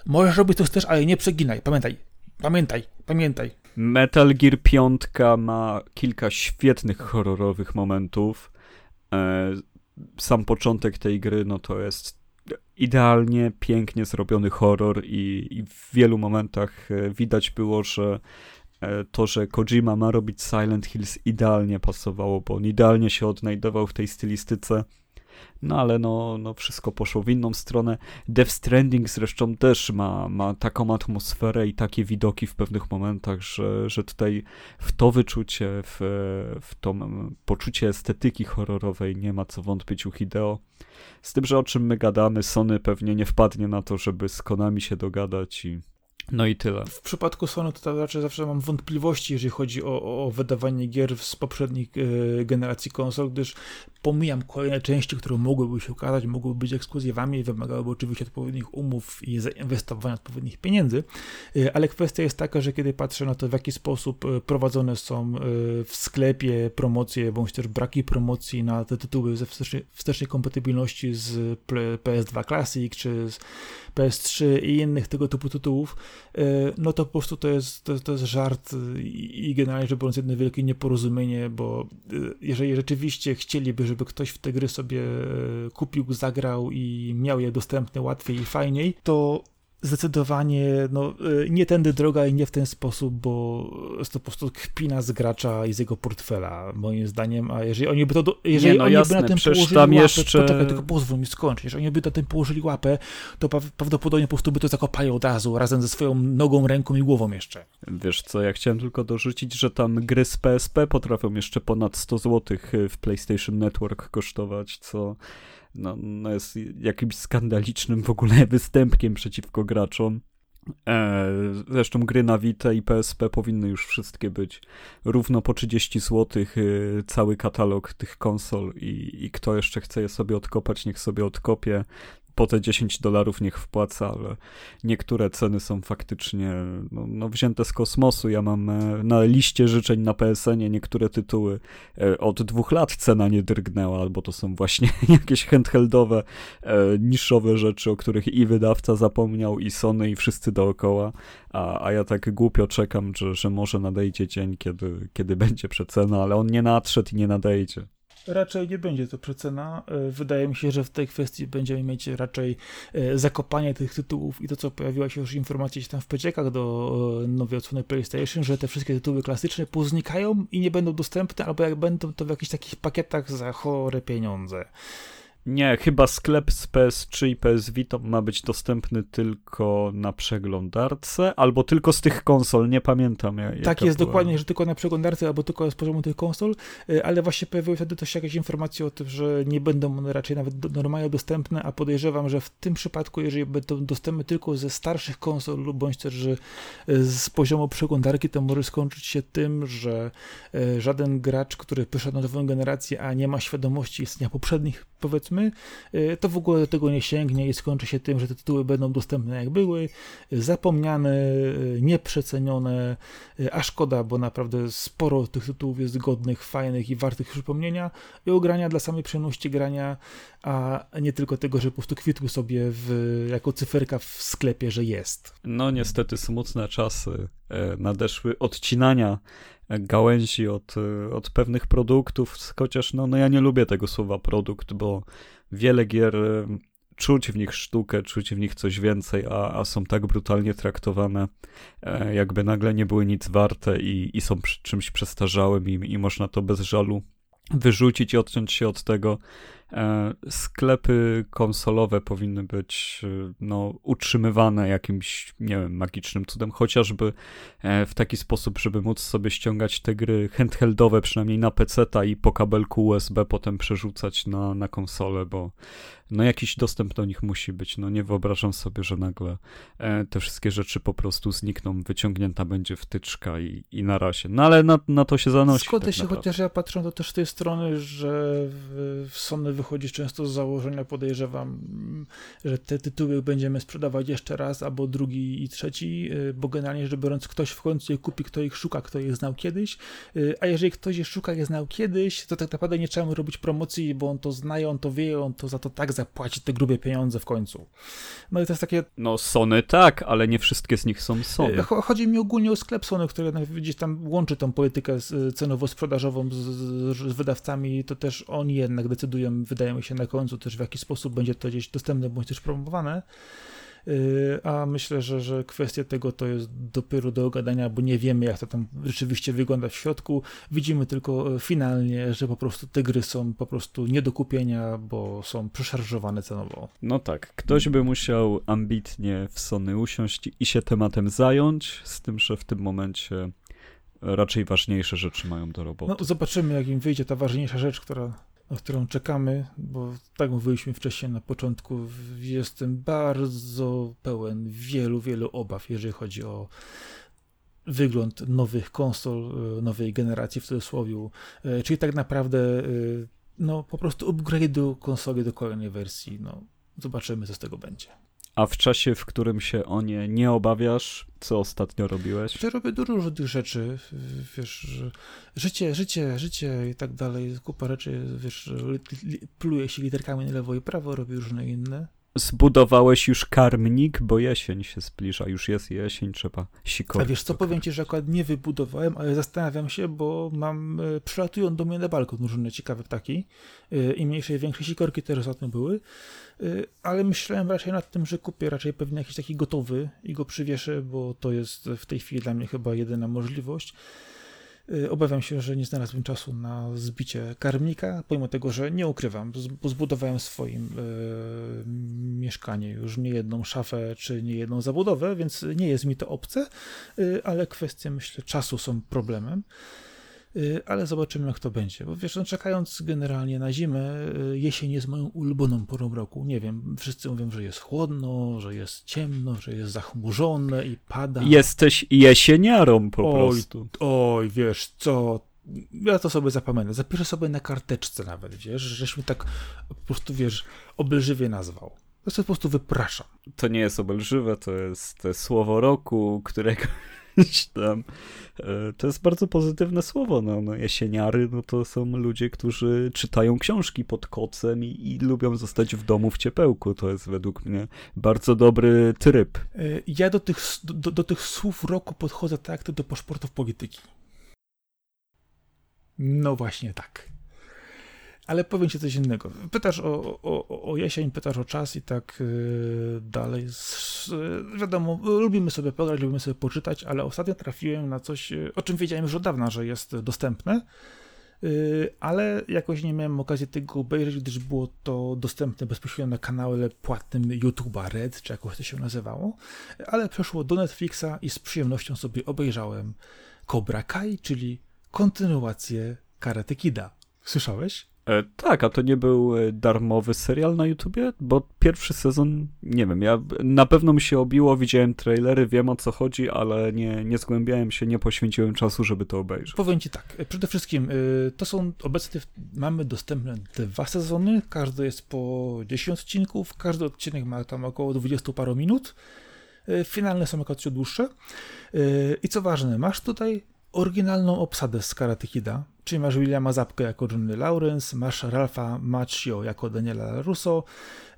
możesz robić coś też, ale nie przeginaj. Pamiętaj, pamiętaj, pamiętaj. Metal Gear 5 ma kilka świetnych horrorowych momentów. E, sam początek tej gry, no to jest idealnie, pięknie zrobiony horror i, i w wielu momentach e, widać było, że to, że Kojima ma robić Silent Hills idealnie pasowało, bo on idealnie się odnajdował w tej stylistyce. No ale no, no wszystko poszło w inną stronę. Death Stranding zresztą też ma, ma taką atmosferę i takie widoki w pewnych momentach, że, że tutaj w to wyczucie, w, w to poczucie estetyki horrorowej nie ma co wątpić u Hideo. Z tym, że o czym my gadamy, Sony pewnie nie wpadnie na to, żeby z Konami się dogadać i No i tyle. W przypadku Sony to raczej zawsze mam wątpliwości, jeżeli chodzi o, o wydawanie gier z poprzednich e, generacji konsol, gdyż pomijam kolejne części, które mogłyby się ukazać, mogłyby być ekskluzywami i wymagałyby oczywiście odpowiednich umów i zainwestowania odpowiednich pieniędzy, e, ale kwestia jest taka, że kiedy patrzę na to, w jaki sposób e, prowadzone są w sklepie promocje, bądź też braki promocji na te tytuły ze wstecznej, wstecznej kompatybilności z PS2 Classic czy z PS3 i innych tego typu tytułów, no to po prostu to jest, to, to jest żart i generalnie rzecz biorąc jedno wielkie nieporozumienie, bo jeżeli rzeczywiście chcieliby, żeby ktoś w te gry sobie e, kupił, zagrał i miał je dostępne łatwiej i fajniej, to zdecydowanie no, y, nie tędy droga i nie w ten sposób, bo jest to po prostu kpina z gracza i z jego portfela, moim zdaniem, a jeżeli oni by to, jeżeli nie, no oni jasne, by na tym położyli łapę, jeszcze... poczekaj, tylko pozwól mi skończyć, jeżeli oni by na tym położyli łapę, to prawdopodobnie po prostu by to zakopali od razu, razem ze swoją nogą, ręką i głową jeszcze. Wiesz co, ja chciałem tylko dorzucić, że tam gry z PSP potrafią jeszcze ponad 100 zł w PlayStation Network kosztować, co no, no jest jakimś skandalicznym w ogóle występkiem przeciwko graczom. E, zresztą gry na Vita i PSP powinny już wszystkie być równo po 30 zł, y, cały katalog tych konsol i, i kto jeszcze chce je sobie odkopać, niech sobie odkopie po te 10 dolarów niech wpłaca, ale niektóre ceny są faktycznie no, no, wzięte z kosmosu. Ja mam e, na liście życzeń na PSN-ie niektóre tytuły e, od dwóch lat cena nie drgnęła, albo to są właśnie jakieś handheldowe, e, niszowe rzeczy, o których i wydawca zapomniał, i Sony, i wszyscy dookoła, a, a ja tak głupio czekam, że, że może nadejdzie dzień, kiedy, kiedy będzie przecena, ale on nie nadszedł i nie nadejdzie. Raczej nie będzie to przecena. E, wydaje mi się, że w tej kwestii będziemy mieć raczej e, zakopanie tych tytułów i to, co pojawiła się już informacja tam w przeciekach do e, nowej odsłony PlayStation, że te wszystkie tytuły klasyczne poznikają i nie będą dostępne, albo jak będą, to w jakichś takich pakietach za chore pieniądze. Nie, chyba sklep z PS3 i PS Vita ma być dostępny tylko na przeglądarce, albo tylko z tych konsol, nie pamiętam. Jak, tak jest była. dokładnie, że tylko na przeglądarce, albo tylko z poziomu tych konsol, y, ale właśnie pojawiły wtedy też jakieś informacje o tym, że nie będą one raczej nawet normalnie dostępne, a podejrzewam, że w tym przypadku, jeżeli będą dostępne tylko ze starszych konsol, lub bądź też, że y, z poziomu przeglądarki, to może skończyć się tym, że y, żaden gracz, który przyszedł na nową generację, a nie ma świadomości istnienia poprzednich powiedzmy, y, to w ogóle do tego nie sięgnie i skończy się tym, że te tytuły będą dostępne jak były, zapomniane, y, nieprzecenione, y, a szkoda, bo naprawdę sporo tych tytułów jest godnych, fajnych i wartych przypomnienia i ogrania dla samej przyjemności grania, a nie tylko tego, że po prostu kwitły sobie w, jako cyferka w sklepie, że jest. No niestety smutne czasy e, nadeszły odcinania gałęzi od, od pewnych produktów, chociaż no, no ja nie lubię tego słowa produkt, bo wiele gier czuć w nich sztukę, czuć w nich coś więcej, a, a są tak brutalnie traktowane, e, jakby nagle nie były nic warte i, i są czymś przestarzałym i, i można to bez żalu wyrzucić i odciąć się od tego. E, sklepy konsolowe powinny być e, no, utrzymywane jakimś, nie wiem, magicznym cudem, chociażby e, w taki sposób, żeby móc sobie ściągać te gry handheldowe, przynajmniej na PC-ta i po kabelku USB potem przerzucać na, na konsolę, bo no jakiś dostęp do nich musi być. No nie wyobrażam sobie, że nagle te wszystkie rzeczy po prostu znikną, wyciągnięta będzie wtyczka i, i na razie. No ale na, na to się zanosi. Zgodzę tak się, chociaż ja patrzę to też z tej strony, że w, w Sony wychodzisz często z założenia, podejrzewam, że te tytuły będziemy sprzedawać jeszcze raz, albo drugi i trzeci, y, bo generalnie rzecz biorąc, ktoś w końcu je kupi, kto ich szuka, kto je znał kiedyś, y, a jeżeli ktoś je szuka, je znał kiedyś, to tak naprawdę nie trzeba mu robić promocji, bo on to zna, on to wie, on to za to tak zapłaci te grube pieniądze w końcu. No i to jest takie... No Sony tak, ale nie wszystkie z nich są Sony. Y, chodzi mi ogólnie o sklep Sony, który gdzieś tam łączy tą politykę cenowo-sprzedażową z, z, z wydawcami, to też oni jednak decydują, wydaje mi się, na końcu też w jaki sposób będzie to gdzieś dostępne bądź też promowane. Y, a myślę, że, że kwestia tego to jest dopiero do ogadania, bo nie wiemy, jak to tam rzeczywiście wygląda w środku. Widzimy tylko e, finalnie, że po prostu te gry są po prostu nie do kupienia, bo są przeszarżowane cenowo. No tak, ktoś by musiał ambitnie w Sony usiąść i się tematem zająć, z tym, że w tym momencie raczej ważniejsze rzeczy mają do roboty. No, zobaczymy, jak im wyjdzie ta ważniejsza rzecz, która na którą czekamy, bo tak mówiliśmy wcześniej na początku, jestem bardzo pełen wielu, wielu obaw, jeżeli chodzi o wygląd nowych konsol, e, nowej generacji w cudzysłowie, e, czyli tak naprawdę e, no po prostu upgrade'u konsoli do kolejnej wersji, no zobaczymy co z tego będzie. A w czasie, w którym się o nie nie obawiasz, co ostatnio robiłeś? Ja robię dużo różnych rzeczy, wiesz, życie, życie, życie i tak dalej, kupa rzeczy, wiesz, pluje się literkami na lewo i prawo, robię różne inne. Zbudowałeś już karmnik, bo jesień się zbliża, już jest jesień, trzeba sikować. A wiesz co, powiem ci, że akurat nie wybudowałem, ale zastanawiam się, bo mam, e, przylatują do mnie na balkon różne ciekawe ptaki e, i mniejsze i większe sikorki też ostatnio były, e, ale myślałem raczej nad tym, że kupię raczej pewnie jakiś taki gotowy i go przywieszę, bo to jest w tej chwili dla mnie chyba jedyna możliwość. Y, obawiam się, że nie znalazłem czasu na zbicie karmnika, pomimo tego, że nie ukrywam, zbudowałem w swoim y, mieszkanie już nie jedną szafę czy nie jedną zabudowę, więc nie jest mi to obce, y, ale kwestie, myślę, czasu są problemem. Y, ale zobaczymy, jak to będzie. Bo wiesz, no, czekając generalnie na zimę, y, jesień jest moją ulubioną porą roku. Nie wiem, wszyscy mówią, że jest chłodno, że jest ciemno, że jest zachmurzone i pada. Jesteś jesieniarą po oj, prostu. Oj, wiesz co, ja to sobie zapamiętam. Zapiszę sobie na karteczce nawet, wiesz, żeś mi tak po prostu, wiesz, obelżywie nazwał. To sobie po prostu wypraszam. To nie jest obelżywe, to jest, to jest słowo roku, którego tam. E, to jest bardzo pozytywne słowo. No, no, jesieniary no to są ludzie, którzy czytają książki pod kocem i, i lubią zostać w domu w ciepełku. To jest według mnie bardzo dobry tryb. E, ja do tych, do, do tych słów roku podchodzę tak, jak do paszportów polityki. No właśnie tak. Ale powiem ci coś innego. Pytasz o, o, o jesień, pytasz o czas i tak yy, dalej. Yy, wiadomo, lubimy sobie pograć, lubimy sobie poczytać, ale ostatnio trafiłem na coś, yy, o czym wiedziałem już od dawna, że jest dostępne, yy, ale jakoś nie miałem okazji tego obejrzeć, gdyż było to dostępne bezpośrednio na kanale płatnym YouTube'a Red, czy jakoś to się nazywało, ale przeszło do Netflixa i z przyjemnością sobie obejrzałem Cobra Kai, czyli kontynuację Karate Kida. Słyszałeś? E, tak, a to nie był e, darmowy serial na YouTubie? Bo pierwszy sezon, nie wiem, ja na pewno mi się obiło, widziałem trailery, wiem o co chodzi, ale nie, nie zgłębiałem się, nie poświęciłem czasu, żeby to obejrzeć. Powiem ci tak, e, przede wszystkim to są obecnie, mamy dostępne dwa sezony, każdy jest po 10 odcinków, każdy odcinek ma tam około 20 paru minut, finalne są jakoś dłuższe i co ważne, masz tutaj oryginalną obsadę z Karate Kida, czyli masz Williama Zapkę jako Johnny Lawrence, masz Ralpha Macchio jako Daniela Russo,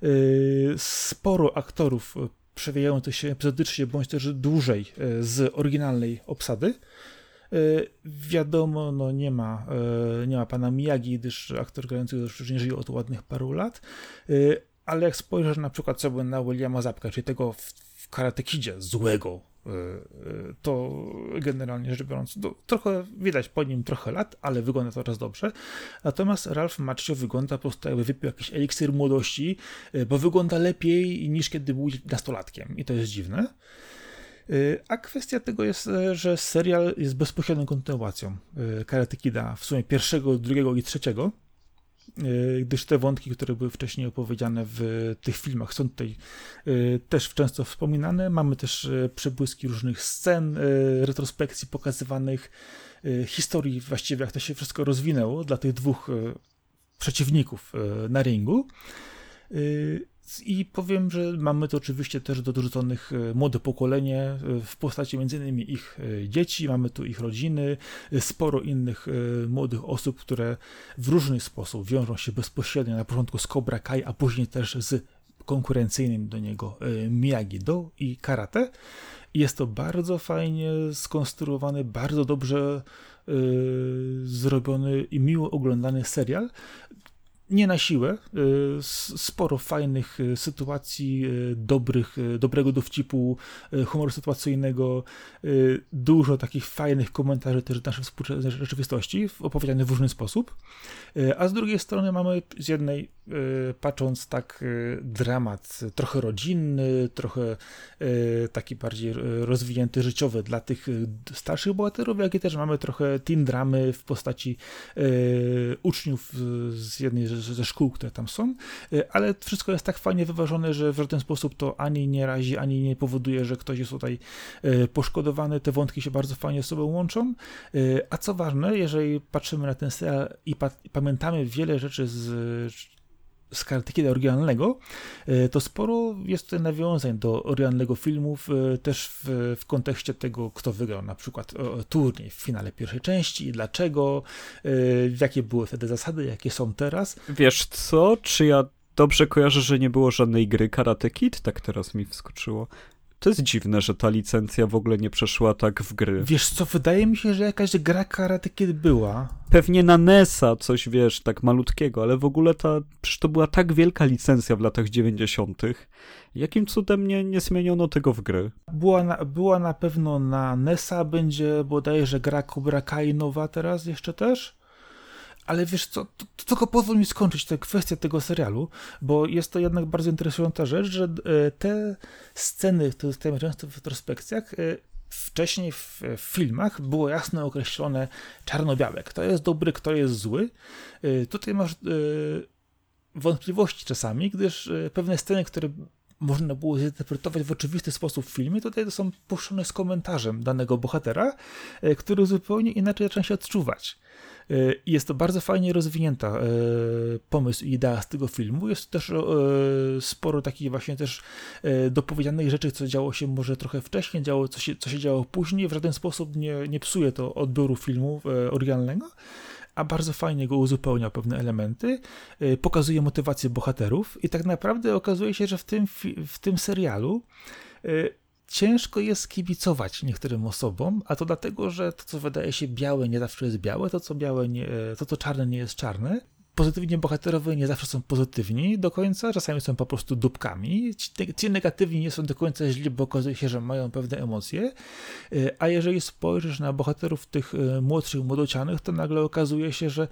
yy, sporo aktorów przewijających się epizodycznie bądź też dłużej yy, z oryginalnej obsady. Yy, wiadomo, no nie ma, nie ma pana Miyagi, gdyż aktor grający już nie żyje od ładnych paru lat, ale jak spojrzysz na przykład sobie na Williama Zapka, czyli tego w, Karate Kidzie złego to generalnie rzecz biorąc, no, trochę widać po nim trochę lat, ale wygląda coraz dobrze. Natomiast Ralph Macchio wygląda po prostu jakby wypił jakiś eliksir młodości, e, bo wygląda lepiej niż kiedy był nastolatkiem i to jest dziwne. A kwestia tego jest, że serial jest bezpośrednią kontynuacją Karate Kida w sumie pierwszego, drugiego i trzeciego E, gdyż te wątki, które były wcześniej opowiedziane w tych filmach, są tutaj e, też często wspominane. Mamy też e, przebłyski różnych scen, retrospekcji pokazywanych, historii właściwie, jak to się wszystko rozwinęło dla tych dwóch przeciwników na ringu. I powiem, że mamy to oczywiście też do dorzuconych e, młode pokolenie e, w postaci m.in. ich e, dzieci, mamy tu ich rodziny, sporo innych młodych osób, które w różny sposób wiążą się bezpośrednio na początku z Cobra Kai, a później też z konkurencyjnym do niego Miyagi-Do i karate. Jest to bardzo fajnie skonstruowany, bardzo dobrze zrobiony i miło oglądany serial, nie na siłę. Y, sporo fajnych y, sytuacji, y, dobrych, dobrego dowcipu, humoru sytuacyjnego, dużo takich fajnych komentarzy też naszej współczesnej rzeczywistości, opowiedziane w różny sposób. A z drugiej strony mamy z jednej, patrząc tak, dramat trochę rodzinny, trochę taki bardziej rozwinięty życiowy dla tych starszych bohaterów, jak i też mamy trochę teen dramy w postaci uczniów z jednej ze szkół, które tam są, y, ale wszystko jest tak fajnie wyważone, że w żaden sposób to ani nie razi, ani nie powoduje, że ktoś jest tutaj y, poszkodowany. Te wątki się bardzo fajnie z sobą łączą. Y, a co ważne, jeżeli patrzymy na ten serial i, pa pamiętamy wiele rzeczy z z Karate oryginalnego, to sporo jest tutaj nawiązań do oryginalnego filmu, też w, w kontekście tego, kto wygrał na przykład turniej w finale pierwszej części, dlaczego, jakie były wtedy zasady, jakie są teraz. Wiesz co, czy ja dobrze kojarzę, że nie było żadnej gry Karate Kid? Tak teraz mi wskoczyło. To jest dziwne, że ta licencja w ogóle nie przeszła tak w gry. Wiesz co, wydaje mi się, że jakaś gra Karate Kid była. Pewnie na NESa coś, wiesz, tak malutkiego, ale w ogóle ta, przecież to była tak wielka licencja w latach 90. Jakim cudem nie, nie zmieniono tego w gry? Była na, była na pewno na NESa, będzie bodajże gra Cobra Kai nowa teraz jeszcze też? Ale wiesz co, to, to tylko pozwól mi skończyć tę kwestię tego serialu, bo jest to jednak bardzo interesująca rzecz, że e, te sceny, które dostajemy często w retrospekcjach, e, wcześniej w, filmach było jasno określone czarno-białe. Kto jest dobry, kto jest zły. E, tutaj masz wątpliwości czasami, gdyż pewne sceny, które można było zinterpretować w oczywisty sposób w filmie, tutaj to są puszczone z komentarzem danego bohatera, który zupełnie inaczej zaczyna się odczuwać. E, jest to bardzo fajnie rozwinięta e, pomysł i idea z tego filmu. Jest też e, sporo takich właśnie też dopowiedzianych rzeczy, co działo się może trochę wcześniej, działo, co, się, co się działo później. W żaden sposób nie, nie psuje to odbioru filmu oryginalnego a bardzo fajnie go uzupełnia pewne elementy, pokazuje motywację bohaterów i tak naprawdę okazuje się, że w tym, w tym serialu ciężko jest kibicować niektórym osobom, a to dlatego, że to, co wydaje się białe, nie zawsze jest białe, to, co białe, nie, to, co czarne, nie jest czarne. Pozytywnie bohaterowie nie zawsze są pozytywni do końca, czasami są po prostu dupkami. Ci, ci negatywni nie są do końca źli, bo okazuje się, że mają pewne emocje. E, a jeżeli spojrzysz na bohaterów tych e, młodszych, młodocianych, to nagle okazuje się, że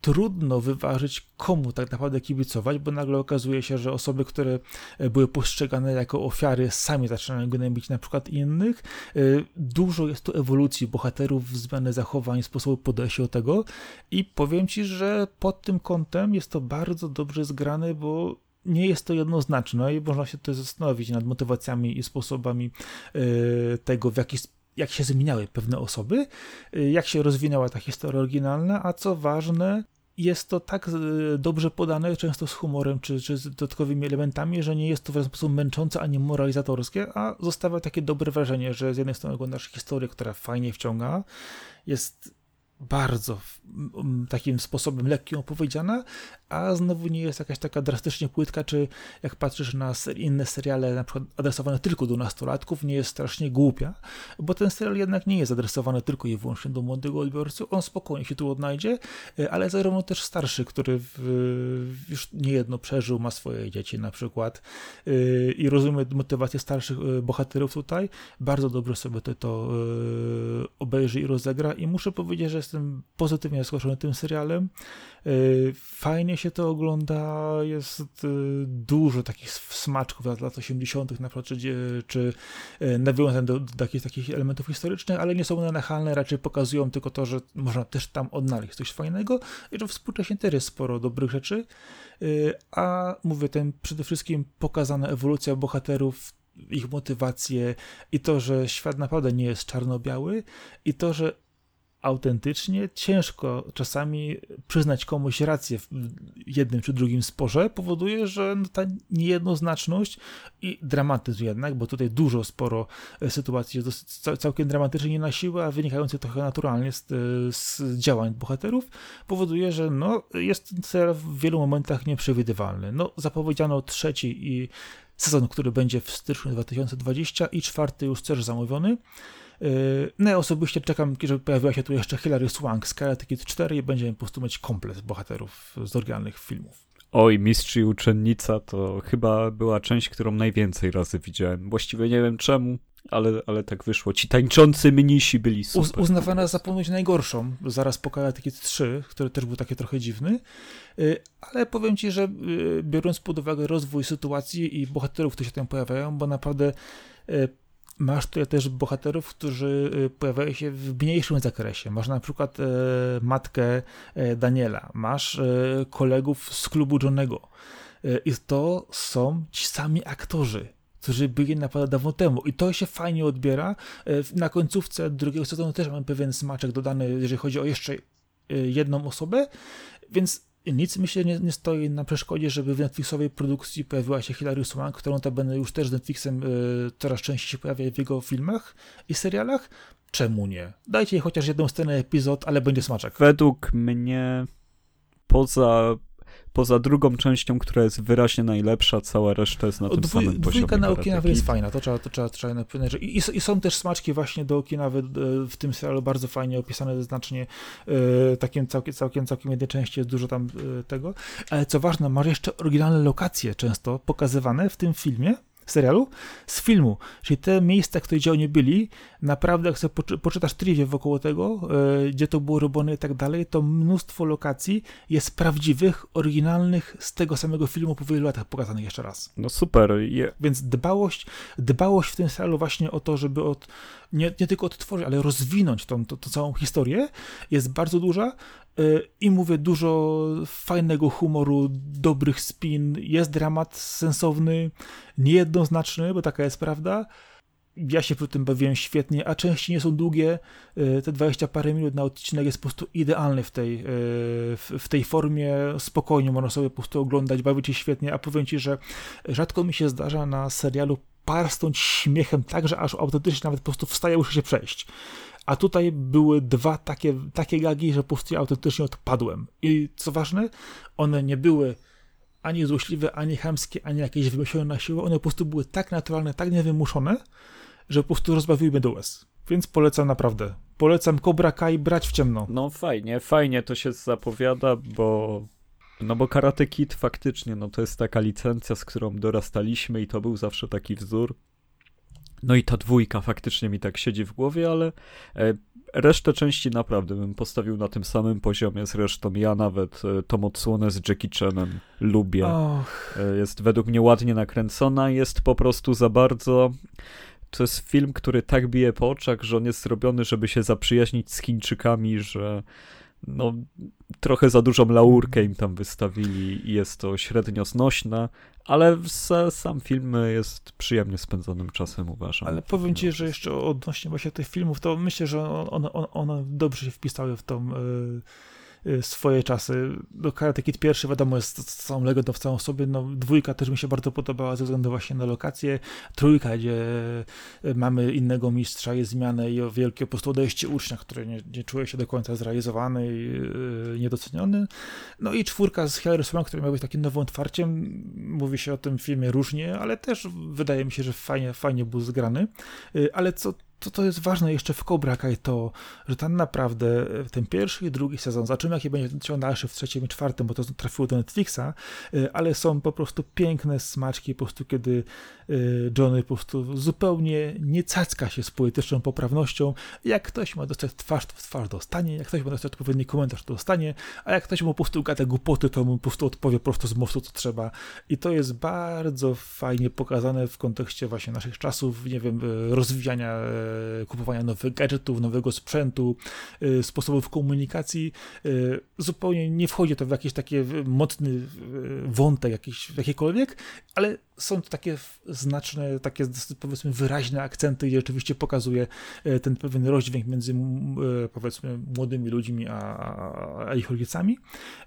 trudno wyważyć, komu tak naprawdę kibicować, bo nagle okazuje się, że osoby, które y, były postrzegane jako ofiary, sami zaczynają gnębić na przykład innych. Y, dużo jest tu ewolucji bohaterów, zmiany zachowań, sposobu podejścia do tego i powiem Ci, że pod tym kątem jest to bardzo dobrze zgrane, bo nie jest to jednoznaczne i można się tutaj zastanowić nad motywacjami i sposobami tego, w jaki sposób jak się zmieniały pewne osoby, y, jak się rozwinęła ta historia oryginalna, a co ważne, jest to tak y, dobrze podane, często z humorem czy, czy z dodatkowymi elementami, że nie jest to w żaden sposób męczące ani moralizatorskie, a zostawia takie dobre wrażenie, że z jednej strony oglądasz historię, która fajnie wciąga, jest bardzo takim sposobem lekkim opowiedziana, a znowu nie jest jakaś taka drastycznie płytka, czy jak patrzysz na inne seriale, na przykład adresowane tylko do nastolatków, nie jest strasznie głupia, bo ten serial jednak nie jest adresowany tylko i wyłącznie do młodego odbiorcy, on spokojnie się tu odnajdzie, ale zarówno też starszy, który już niejedno przeżył, ma swoje dzieci na przykład y, i rozumie motywację starszych y, bohaterów tutaj, bardzo dobrze sobie to, to obejrzy i rozegra i muszę powiedzieć, że jestem pozytywnie zaskoczony tym serialem. Y, fajnie się to ogląda, jest y, dużo takich smaczków lat, lat 80., na przykład, czy, czy y, nawiązań do, do takich, takich elementów historycznych, ale nie są one nachalne, raczej pokazują tylko to, że można też tam odnaleźć coś fajnego i że współcześnie też jest sporo dobrych rzeczy. A mówię, ten przede wszystkim pokazana ewolucja bohaterów ich motywacje i to, że świat naprawdę nie jest czarno-biały i to, że autentycznie ciężko czasami przyznać komuś rację w jednym czy drugim sporze, powoduje, że no ta niejednoznaczność i dramatyzm jednak, bo tutaj dużo, sporo e, sytuacji jest całkiem dramatycznie nie na siłę, a wynikające trochę naturalnie z, e, z działań bohaterów, powoduje, że no, jest w wielu momentach nieprzewidywalny. No, zapowiedziano trzeci i sezon, który będzie w styczniu 2020 i czwarty już też zamówiony. No ja osobiście czekam, żeby pojawiła się tu jeszcze Hilary Swank z Karate Kid 4 i będziemy po prostu mieć komplet bohaterów z oryginalnych filmów. Oj, Mistrz i Uczennica to chyba była część, którą najwięcej razy widziałem. Właściwie nie wiem czemu, ale, ale tak wyszło. Ci tańczący mnisi byli super. Uz, uznawana za ponoć najgorszą, zaraz po Karate Kid 3, który też był taki trochę dziwny, y, ale powiem ci, że y, biorąc pod uwagę rozwój sytuacji i bohaterów, którzy się tam pojawiają, bo naprawdę masz tutaj też bohaterów, którzy pojawiają się w mniejszym zakresie. Masz na przykład matkę Daniela, masz kolegów z klubu Johnego. I to są ci sami aktorzy którzy byli naprawdę dawno temu. I to się fajnie odbiera. E, na końcówce drugiego sezonu też mamy pewien smaczek dodany, jeżeli chodzi o jeszcze e, jedną osobę, więc nic myślę nie, nie stoi na przeszkodzie, żeby w Netflixowej produkcji pojawiła się Hilary Swank, którą ta będę już też z Netflixem y, coraz częściej się pojawia w jego filmach i serialach. Czemu nie? Dajcie jej chociaż jedną scenę epizod, ale będzie smaczek. Według mnie poza poza drugą częścią, która jest wyraźnie najlepsza, cała reszta jest na tym Dwój, samym poziomie. Dwójka na Okinawie jest fajna, to trzeba, to trzeba, trzeba napominać. I, I, są też smaczki właśnie do Okinawy e, w tym serialu bardzo fajnie opisane, znacznie e, takim całkiem, całkiem, całkiem jednej części jest dużo tam e, tego. Ale co ważne, masz jeszcze oryginalne lokacje często pokazywane w tym filmie, serialu z filmu. Czyli te miejsca, które gdzie oni byli, naprawdę jak sobie poczytasz trivia wokół tego, e, gdzie to było robione i tak dalej, to mnóstwo lokacji jest prawdziwych, oryginalnych z tego samego filmu po wielu latach pokazanych jeszcze raz. No super. Yeah. Więc dbałość, dbałość w tym serialu właśnie o to, żeby od, nie, nie tylko odtworzyć, ale rozwinąć tą, tą, tą całą historię jest bardzo duża i mówię dużo fajnego humoru, dobrych spin, jest dramat sensowny, niejednoznaczny, bo taka jest prawda. Ja się przy tym bawiłem świetnie, a części nie są długie. Y, te 20 parę minut na odcinek jest po prostu idealny w tej, y, w tej formie. Spokojnie można sobie po prostu oglądać, bawić się świetnie, a powiem ci, że rzadko mi się zdarza na serialu parstąć śmiechem tak, że aż autentycznie nawet po prostu wstaje, muszę się przejść. A tutaj były dwa takie, takie gagi, że po prostu autentycznie odpadłem. I co ważne, one nie były ani złośliwe, ani chamskie, ani jakieś wymyślone na siłę. One po prostu były tak naturalne, tak niewymuszone, że po prostu rozbawiły mnie do łez. Więc polecam naprawdę. Polecam Cobra Kai brać w ciemno. No fajnie, fajnie to się zapowiada, bo no bo Karate Kid faktycznie, no to jest taka licencja, z którą dorastaliśmy i to był zawsze taki wzór. No i ta dwójka faktycznie mi tak siedzi w głowie, ale e, resztę części naprawdę bym postawił na tym samym poziomie. Zresztą ja nawet e, tą odsłonę z Jackie Chanem lubię. Och. E, jest według mnie ładnie nakręcona, jest po prostu za bardzo to jest film, który tak bije po oczach, że on jest zrobiony, żeby się zaprzyjaźnić z Chińczykami, że no, trochę za dużą laurkę im tam wystawili i jest to średnio znośne, ale sam film jest przyjemnie spędzonym czasem, uważam. Ale powiem ci, że jeszcze odnośnie właśnie tych filmów, to myślę, że one, one, one dobrze się wpisały w tą... Yy swoje czasy. No, Karate Kid pierwszy, wiadomo, jest całą legendą w całą sobie. No, dwójka też mi się bardzo podobała ze względu właśnie na lokację. Trójka, gdzie y, mamy innego mistrza, jest zmianę i o wielkie po prostu odejście ucznia, który nie, nie czuje się do końca zrealizowany i yy, niedoceniony. No i czwórka z Hilary Swank, który miał być takim nowym otwarciem. Mówi się o tym filmie różnie, ale też wydaje mi się, że fajnie, fajnie był zgrany. Yy, ale co to, to jest ważne jeszcze w Cobra Kai to, że tam naprawdę e, ten pierwszy i drugi sezon, zobaczymy jaki będzie ciąg dalszy w trzecim i czwartym, bo to trafiło do Netflixa, e, ale są po prostu piękne smaczki, po prostu kiedy e, Johnny po prostu zupełnie nie cacka się z polityczną poprawnością. Jak ktoś ma dostać twarz w twarz, dostanie, jak ktoś ma dostać odpowiedni komentarz, to dostanie, a jak ktoś mu po prostu gada głupoty, to mu po prostu odpowie prosto z mostu, co trzeba. I to jest bardzo fajnie pokazane w kontekście właśnie naszych czasów, nie wiem, rozwijania kupowania nowych gadżetów, nowego sprzętu, e, sposobów komunikacji. E, zupełnie nie wchodzi to w jakiś taki mocny wątek jakiś, jakikolwiek, ale są to takie znaczne, takie powiedzmy wyraźne akcenty i oczywiście pokazuje ten pewien rozdźwięk między powiedzmy młodymi ludźmi a, a ich rodzicami.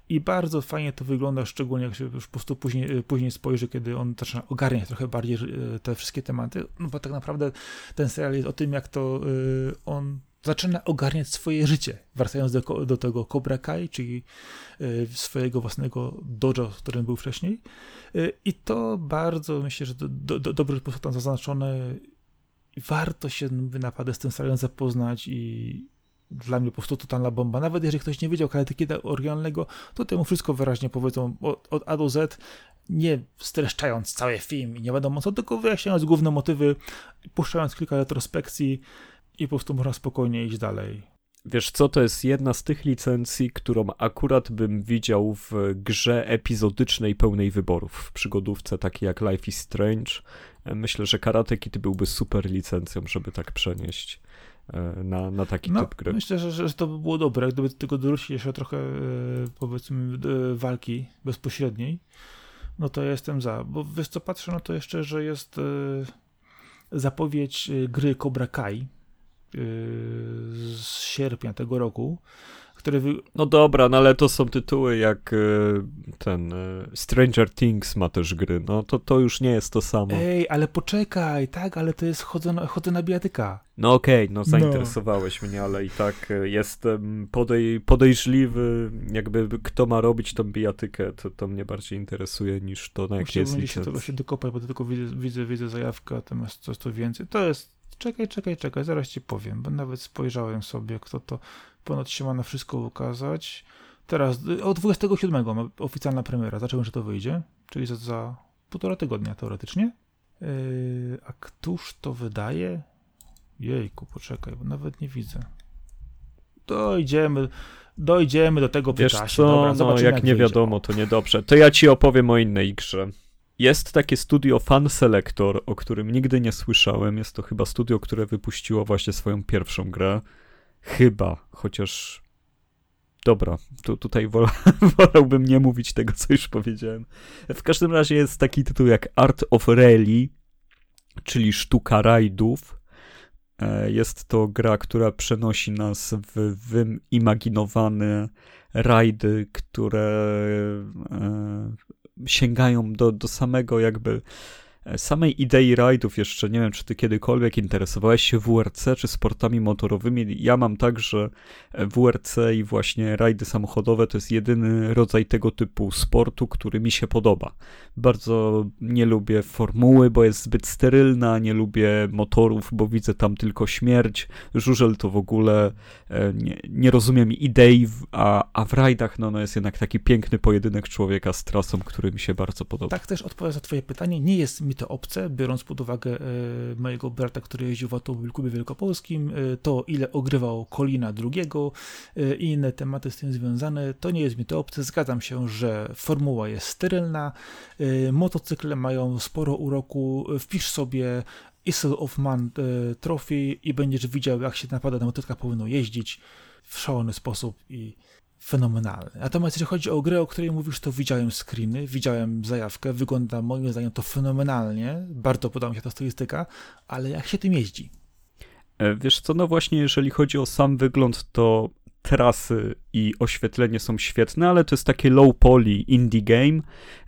I bardzo fajnie to wygląda, szczególnie jak się już po prostu później, później spojrzy, kiedy on zaczyna ogarniać trochę bardziej te wszystkie tematy, no bo tak naprawdę ten serial jest o tym, jak to on zaczyna ogarniać swoje życie, wracając do, do tego Cobra Kai, czyli y, swojego własnego dojo, w którym był wcześniej. Y, I to bardzo, myślę, że do, do, dobrze po tam zaznaczone warto się naprawdę z tym serialem zapoznać i dla mnie po prostu totalna bomba. Nawet jeżeli ktoś nie wiedział Karate oryginalnego, to temu wszystko wyraźnie powiedzą od, od A do Z, nie streszczając cały film i nie wiadomo co, tylko wyjaśniając główne motywy, puszczając kilka retrospekcji i po prostu można spokojnie iść dalej. Wiesz co, to jest jedna z tych licencji, którą akurat bym widział w grze epizodycznej pełnej wyborów, w przygodówce takiej jak Life is Strange. Myślę, że Karate Kid byłby super licencją, żeby tak przenieść e, na, na taki no, typ gry. Myślę, że, że to by było dobre, gdyby tego dorzucić jeszcze trochę e, powiedzmy e, walki bezpośredniej, no to ja jestem za, bo wiesz co, patrzę no to jeszcze, że jest zapowiedź gry Cobra Kai, z sierpnia tego roku, które... Wy... No dobra, no ale to są tytuły jak e, ten e, Stranger Things ma też gry, no to, to już nie jest to samo. Ej, ale poczekaj, tak, ale to jest chodzę na, chodzę na bijatyka. No okej, okay, no zainteresowałeś no. mnie, ale i tak jestem podej podejrzliwy, jakby kto ma robić tą bijatykę, to, to mnie bardziej interesuje niż to, na jakie jest licencja. się tego się dokopać, bo tylko widzę, widzę, widzę zajawkę, natomiast coś to więcej. To jest Czekaj, czekaj, czekaj, zaraz ci powiem, bo nawet spojrzałem sobie, kto to ponad się ma na wszystko ukazać. Teraz, o 27 ma oficjalna premiera, zacząłem, że to wyjdzie, czyli za, za półtora tygodnia teoretycznie. Yy, a któż to wydaje? Jejku, poczekaj, bo nawet nie widzę. Dojdziemy, dojdziemy do tego Wiesz co, Dobra, no, jak, jak nie wiadomo, to niedobrze. To ja ci opowiem o innej grze. Jest takie studio Fan Selector, o którym nigdy nie słyszałem. Jest to chyba studio, które wypuściło właśnie swoją pierwszą grę. Chyba, chociaż. Dobra, tu, tutaj wola, wolałbym nie mówić tego, co już powiedziałem. W każdym razie jest taki tytuł jak Art of Rally, czyli sztuka rajdów. E, jest to gra, która przenosi nas w wyimaginowane rajdy, które e, sięgają do, do samego jakby samej idei rajdów jeszcze nie wiem, czy ty kiedykolwiek interesowałeś się WRC czy sportami motorowymi. Ja mam tak, że e, WRC i właśnie rajdy samochodowe to jest jedyny rodzaj tego typu sportu, który mi się podoba. Bardzo nie lubię formuły, bo jest zbyt sterylna, nie lubię motorów, bo widzę tam tylko śmierć. Żużel to w ogóle e, nie, nie rozumiem idei, a, a w rajdach no, no jest jednak taki piękny pojedynek człowieka z trasą, który mi się bardzo podoba. Tak też odpowiadam za twoje pytanie. Nie jest mi to obce, biorąc pod uwagę e, mojego brata, który jeździł w automobilklubie wielkopolskim, e, to ile ogrywał Kolina drugiego e, i inne tematy z tym związane, to nie jest mi to obce. Zgadzam się, że formuła jest sterylna, motocykle mają sporo uroku, wpisz sobie Isle of Man Trophy i będziesz widział, jak się naprawdę na motocyklach powinno jeździć w szalony sposób i fenomenalny. Natomiast jeżeli chodzi o grę, o której mówisz, to widziałem screeny, widziałem zajawkę, wygląda moim zdaniem to fenomenalnie, bardzo podoba mi się ta stylistyka, ale jak się tym jeździ? E, wiesz co, no właśnie jeżeli chodzi o sam wygląd, to trasy i oświetlenie są świetne, ale to jest takie low poly indie game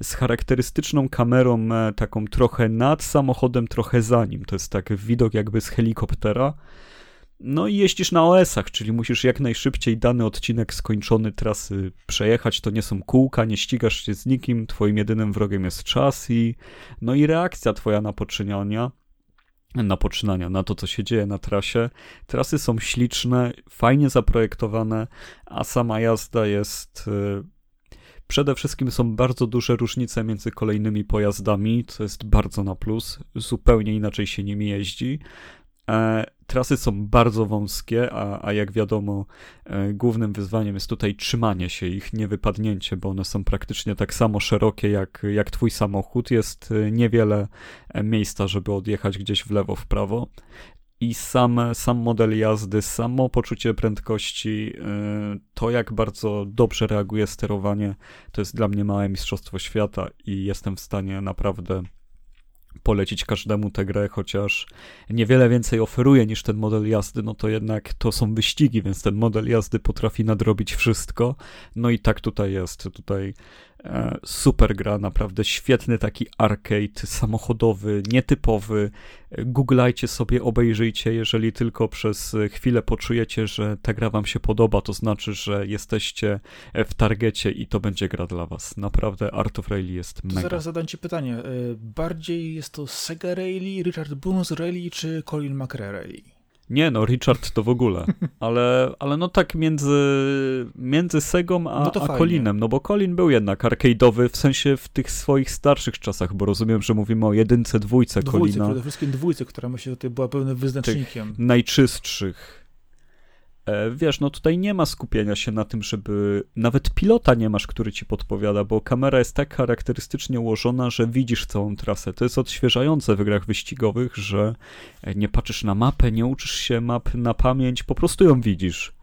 z charakterystyczną kamerą e, taką trochę nad samochodem, trochę za nim. To jest tak widok jakby z helikoptera. No i jeździsz na OS-ach, czyli musisz jak najszybciej dany odcinek skończony trasy przejechać. To nie są kółka, nie ścigasz się z nikim, twoim jedynym wrogiem jest czas i no i reakcja twoja na poczyniania na poczynania, na to, co się dzieje na trasie. Trasy są śliczne, fajnie zaprojektowane, a sama jazda jest. Y, przede wszystkim są bardzo duże różnice między kolejnymi pojazdami, co jest bardzo na plus. Zupełnie inaczej się nimi jeździ. E, trasy są bardzo wąskie, a, a jak wiadomo, e, głównym wyzwaniem jest tutaj trzymanie się ich, nie wypadnięcie, bo one są praktycznie tak samo szerokie jak, jak twój samochód. Jest e, niewiele miejsca, żeby odjechać gdzieś w lewo, w prawo. I sam, sam model jazdy, samo poczucie prędkości, to jak bardzo dobrze reaguje sterowanie, to jest dla mnie małe mistrzostwo świata i jestem w stanie naprawdę polecić każdemu tę grę, chociaż niewiele więcej oferuje niż ten model jazdy, no to jednak to są wyścigi, więc ten model jazdy potrafi nadrobić wszystko. No i tak tutaj jest. Tutaj super gra, naprawdę świetny taki arcade samochodowy, nietypowy. E, googlajcie sobie, obejrzyjcie, jeżeli tylko przez chwilę poczujecie, że ta gra wam się podoba, to znaczy, że jesteście w targecie i to będzie gra dla was. Naprawdę Art of Rally jest mega. zaraz zadam ci pytanie. E, bardziej jest to Sega Rally, Richard Bonus Rally czy Colin McRae Rally? Nie no, Richard to w ogóle, ale, ale no tak między, między Segą a, no a Colinem, no bo Colin był jednak arcade'owy, w sensie w tych swoich starszych czasach, bo rozumiem, że mówimy o jedynce, dwójce, dwójce Colina. przede wszystkim dwójce, która myślę, że tutaj była pewnym wyznacznikiem. Najczystszych. E, wiesz, no tutaj nie ma skupienia się na tym, żeby nawet pilota nie masz, który ci podpowiada, bo kamera jest tak charakterystycznie ułożona, że widzisz całą trasę. To jest odświeżające w grach wyścigowych, że nie patrzysz na mapę, nie uczysz się map na pamięć, po prostu ją widzisz.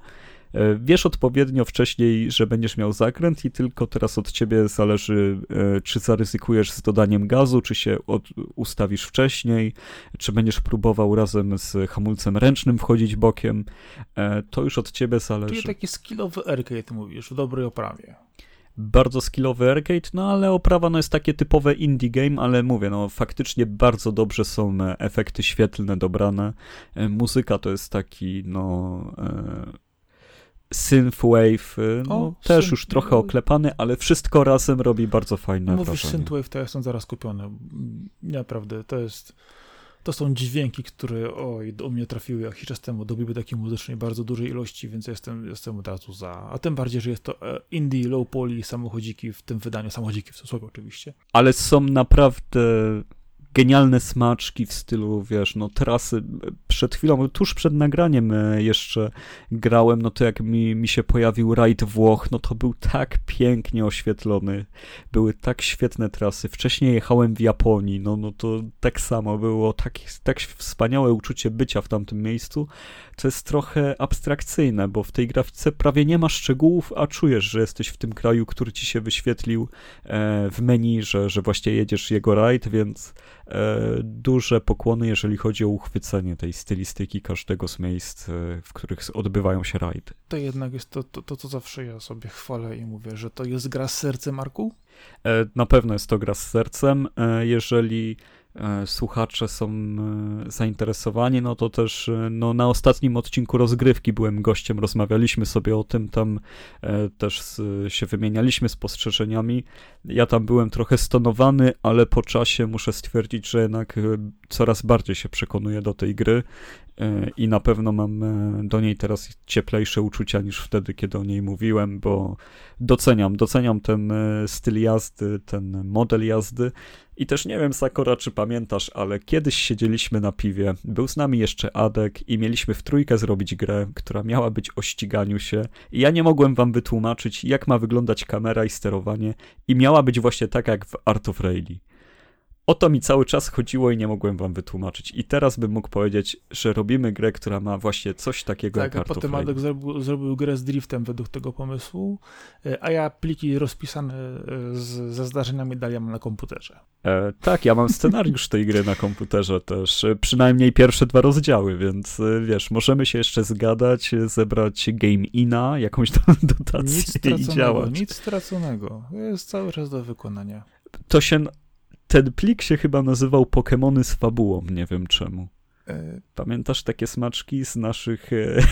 E, wiesz odpowiednio wcześniej, że będziesz miał zakręt i tylko teraz od ciebie zależy, e, czy zaryzykujesz z dodaniem gazu, czy się od, ustawisz wcześniej, czy będziesz próbował razem z hamulcem ręcznym wchodzić bokiem. E, to już od ciebie zależy. Czyli taki skillowy arcade mówisz, w dobrej oprawie bardzo skillowy arcade, no ale oprawa no jest takie typowe indie game, ale mówię, no faktycznie bardzo dobrze są efekty świetlne dobrane. Muzyka to jest taki, no synthwave, y, no, o, też synth... już trochę oklepany, ale wszystko razem robi bardzo fajne Mówisz wrażenie. synthwave, to ja jestem zaraz kupiony. Naprawdę, to jest... To są dźwięki, które oj, do mnie trafiły jakiś czas temu do biblioteki muzycznej bardzo dużej ilości, więc jestem, jestem od razu za. A tym bardziej, że jest to e, indie, low poly, samochodziki w tym wydaniu, samochodziki w cudzysłowie oczywiście. Ale są naprawdę genialne smaczki w stylu, wiesz, no trasy. Przed chwilą, tuż przed nagraniem e, jeszcze grałem, no to jak mi, mi się pojawił rajd Włoch, no to był tak pięknie oświetlony. Były tak świetne trasy. Wcześniej jechałem w Japonii, no, no to tak samo było, tak, tak wspaniałe uczucie bycia w tamtym miejscu. To jest trochę abstrakcyjne, bo w tej grafice prawie nie ma szczegółów, a czujesz, że jesteś w tym kraju, który ci się wyświetlił e, w menu, że, że właśnie jedziesz jego rajd, więc duże pokłony, jeżeli chodzi o uchwycenie tej stylistyki każdego z miejsc, e, w których odbywają się rajdy. To jednak jest to, to, to, co zawsze ja sobie chwalę i mówię, że to jest gra z sercem, Marku? E, na pewno jest to gra z sercem. Jeżeli E, słuchacze są e, zainteresowani, no to też e, no, na ostatnim odcinku rozgrywki byłem gościem, rozmawialiśmy sobie o tym, tam też się wymienialiśmy spostrzeżeniami. Ja tam byłem trochę stonowany, ale po czasie muszę stwierdzić, że jednak coraz bardziej się przekonuję do tej gry i na pewno mam do niej teraz cieplejsze uczucia niż wtedy, kiedy o niej mówiłem, bo doceniam, doceniam ten styl jazdy, ten model jazdy. I też nie wiem, Sakora, czy pamiętasz, ale kiedyś siedzieliśmy na piwie, był z nami jeszcze Adek i mieliśmy w trójkę zrobić grę, która miała być o ściganiu się. I ja nie mogłem wam wytłumaczyć, jak ma wyglądać kamera i sterowanie, i miała być właśnie tak jak w Art of Rally. O to mi cały czas chodziło i nie mogłem wam wytłumaczyć. I teraz bym mógł powiedzieć, że robimy grę, która ma właśnie coś takiego tak, jak a potem Adek zrobił, zrobił grę z driftem według tego pomysłu, e, a ja pliki rozpisane e, z, ze zdarzeniami dalej mam na komputerze. E, tak, ja mam scenariusz tej gry na komputerze też, e, przynajmniej pierwsze dwa rozdziały, więc wiesz, możemy się jeszcze zgadać, zebrać game ina, jakąś dotację nic i działać. Nic straconego, jest cały czas do wykonania. To się ten plik się chyba nazywał Pokémony z fabułą, nie wiem czemu. E, Pamiętasz takie smaczki z naszych e,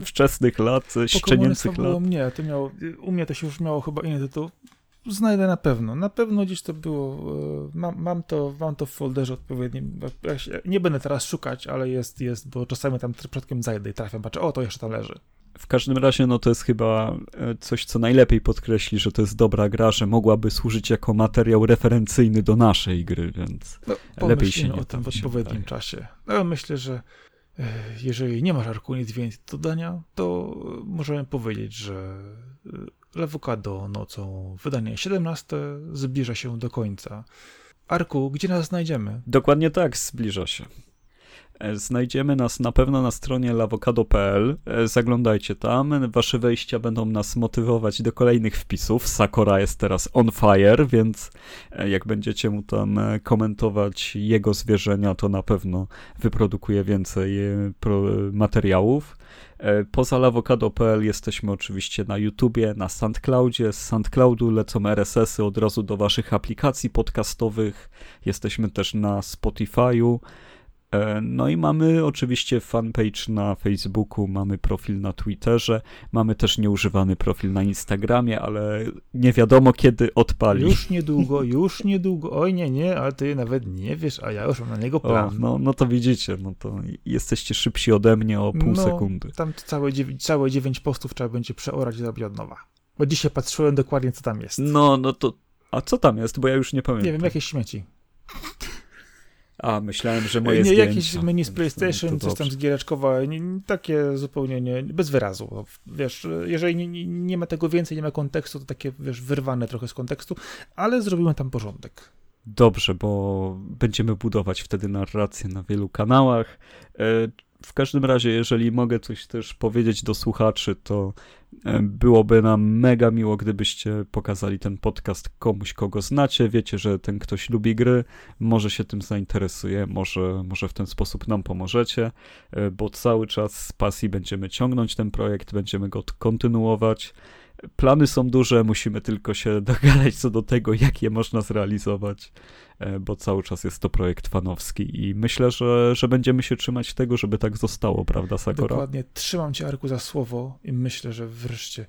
wczesnych lat, szczenięcych lat? Nie, to miało, u mnie to się już miało chyba inny tytuł. Znajdę na pewno. Na pewno gdzieś to było. E, mam, mam, to, mam to w folderze odpowiednim. Nie będę teraz szukać, ale jest, jest, bo czasami tam przypadkiem zajdę i trafiam, patrzę, o, to jeszcze tam leży. W każdym razie, no to jest chyba e, coś, co najlepiej podkreśli, że to jest dobra gra, że mogłaby służyć jako materiał referencyjny do naszej gry, więc no, lepiej się nie o tym w odpowiednim czasie. No, myślę, że e, jeżeli nie masz Arku nic więcej do dodania, to możemy powiedzieć, że e, Lewokado nocą wydanie 17 zbliża się do końca. Arku, gdzie nas znajdziemy? Dokładnie tak, zbliża się. E, znajdziemy nas na pewno na stronie lawokado.pl. E, zaglądajcie tam. Wasze wejścia będą nas motywować do kolejnych wpisów. Sakora jest teraz on fire, więc e, jak będziecie mu tam komentować jego zwierzenia, to na pewno wyprodukuje więcej materiałów. Poza lawokado.pl jesteśmy oczywiście na YouTubie, na SoundCloudzie. Z SoundCloudu lecą RSS-y od razu do waszych aplikacji podcastowych. Jesteśmy też na Spotify'u. E, no i mamy oczywiście fanpage na Facebooku, mamy profil na Twitterze, mamy też nieużywany profil na Instagramie, ale nie wiadomo kiedy odpali. Już niedługo, już niedługo. Oj nie, nie, ale ty nawet nie wiesz, a ja już mam na niego plan. O, no, no to widzicie, no to jesteście szybsi ode mnie o pół no, sekundy. Tam całe, dziewięć, całe dziewięć postów trzeba będzie przeorać i zrobić od nowa. Bo dzisiaj patrzyłem dokładnie, co tam jest. No, no to. A co tam jest? Bo ja już nie pamiętam. Nie wiem, jakieś śmieci. A, myślałem, że moje Nie, zdjęcia. jakieś menu z PlayStation, coś tam zgiereczkowe, takie zupełnie nie, bez wyrazu. Wiesz, jeżeli nie, nie, ma tego więcej, nie ma kontekstu, to takie, wiesz, wyrwane trochę z kontekstu, ale zrobimy tam porządek. Dobrze, bo będziemy budować wtedy narrację na wielu kanałach. E, w każdym razie, jeżeli mogę coś też powiedzieć do słuchaczy, to byłoby nam mega miło, gdybyście pokazali ten podcast komuś, kogo znacie. Wiecie, że ten ktoś lubi gry, może się tym zainteresuje, może, może w ten sposób nam pomożecie, e, bo cały czas z pasji będziemy ciągnąć ten projekt, będziemy go kontynuować. Plany są duże, musimy tylko się dogadać co do tego, jak je można zrealizować, e, bo cały czas jest to projekt fanowski i myślę, że, że będziemy się trzymać tego, żeby tak zostało, prawda, Sakura? Dokładnie, trzymam cię, Arku, za słowo i myślę, że wreszcie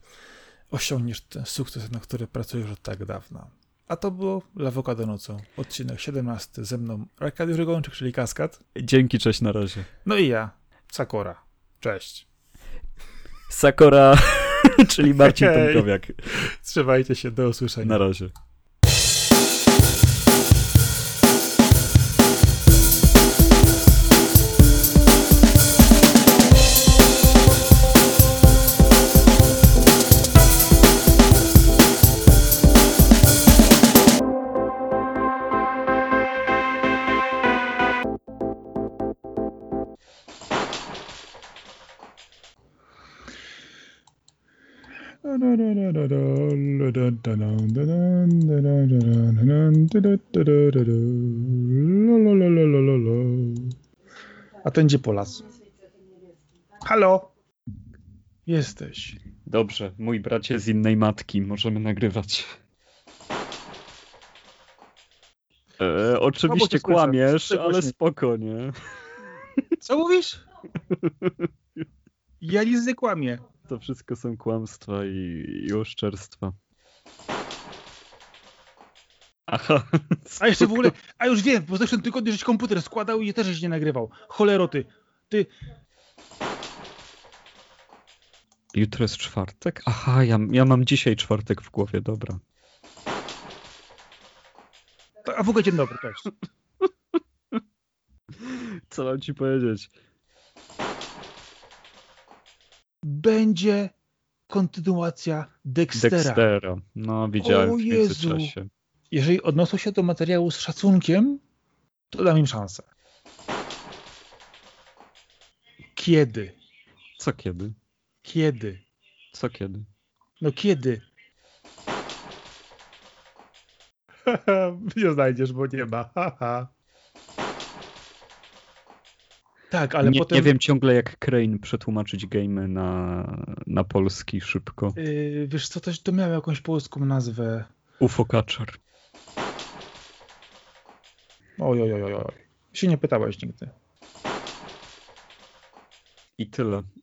osiągniesz ten sukces, na który pracujesz od tak dawna. A to było Lawoka do nocą, odcinek 17 ze mną Arkadiusz Rygończyk, czyli Kaskad. Dzięki, cześć, na razie. No i ja, Sakura. Cześć. Sakura... czyli Marcin okay. Tomkowiak. Trzymajcie się, do usłyszenia. Na razie. Ten gdzie po las? Halo? Jesteś. Dobrze, mój bracie z innej matki, możemy nagrywać. E, oczywiście kłamiesz, ale spokojnie. Co mówisz? Ja nic nie kłamię. To wszystko są kłamstwa i, i oszczerstwa. Aha. A jeszcze w ogóle, a już wiem, bo w zeszłym tygodniu żeś komputer składał i też żeś nie nagrywał. Choleroty. Ty. Jutro jest czwartek? Aha, ja, ja mam dzisiaj czwartek w głowie, dobra. A w ogóle dzień dobry też. Co mam ci powiedzieć? Będzie kontynuacja Dextera. Dextera. No, widziałem o w międzyczasie jeżeli odnoszą się do materiału z szacunkiem, to dam im szansę. Kiedy? Co kiedy? Kiedy? Co kiedy? No kiedy? nie znajdziesz, bo nie ma. tak, ale nie, potem... Nie wiem ciągle, jak Crane przetłumaczyć game na, na polski szybko. Yy, wiesz co, to, to miało jakąś polską nazwę. UFO Catcher. Oj, oj, oj, oj. Się nie pytałeś nigdy. I tyle.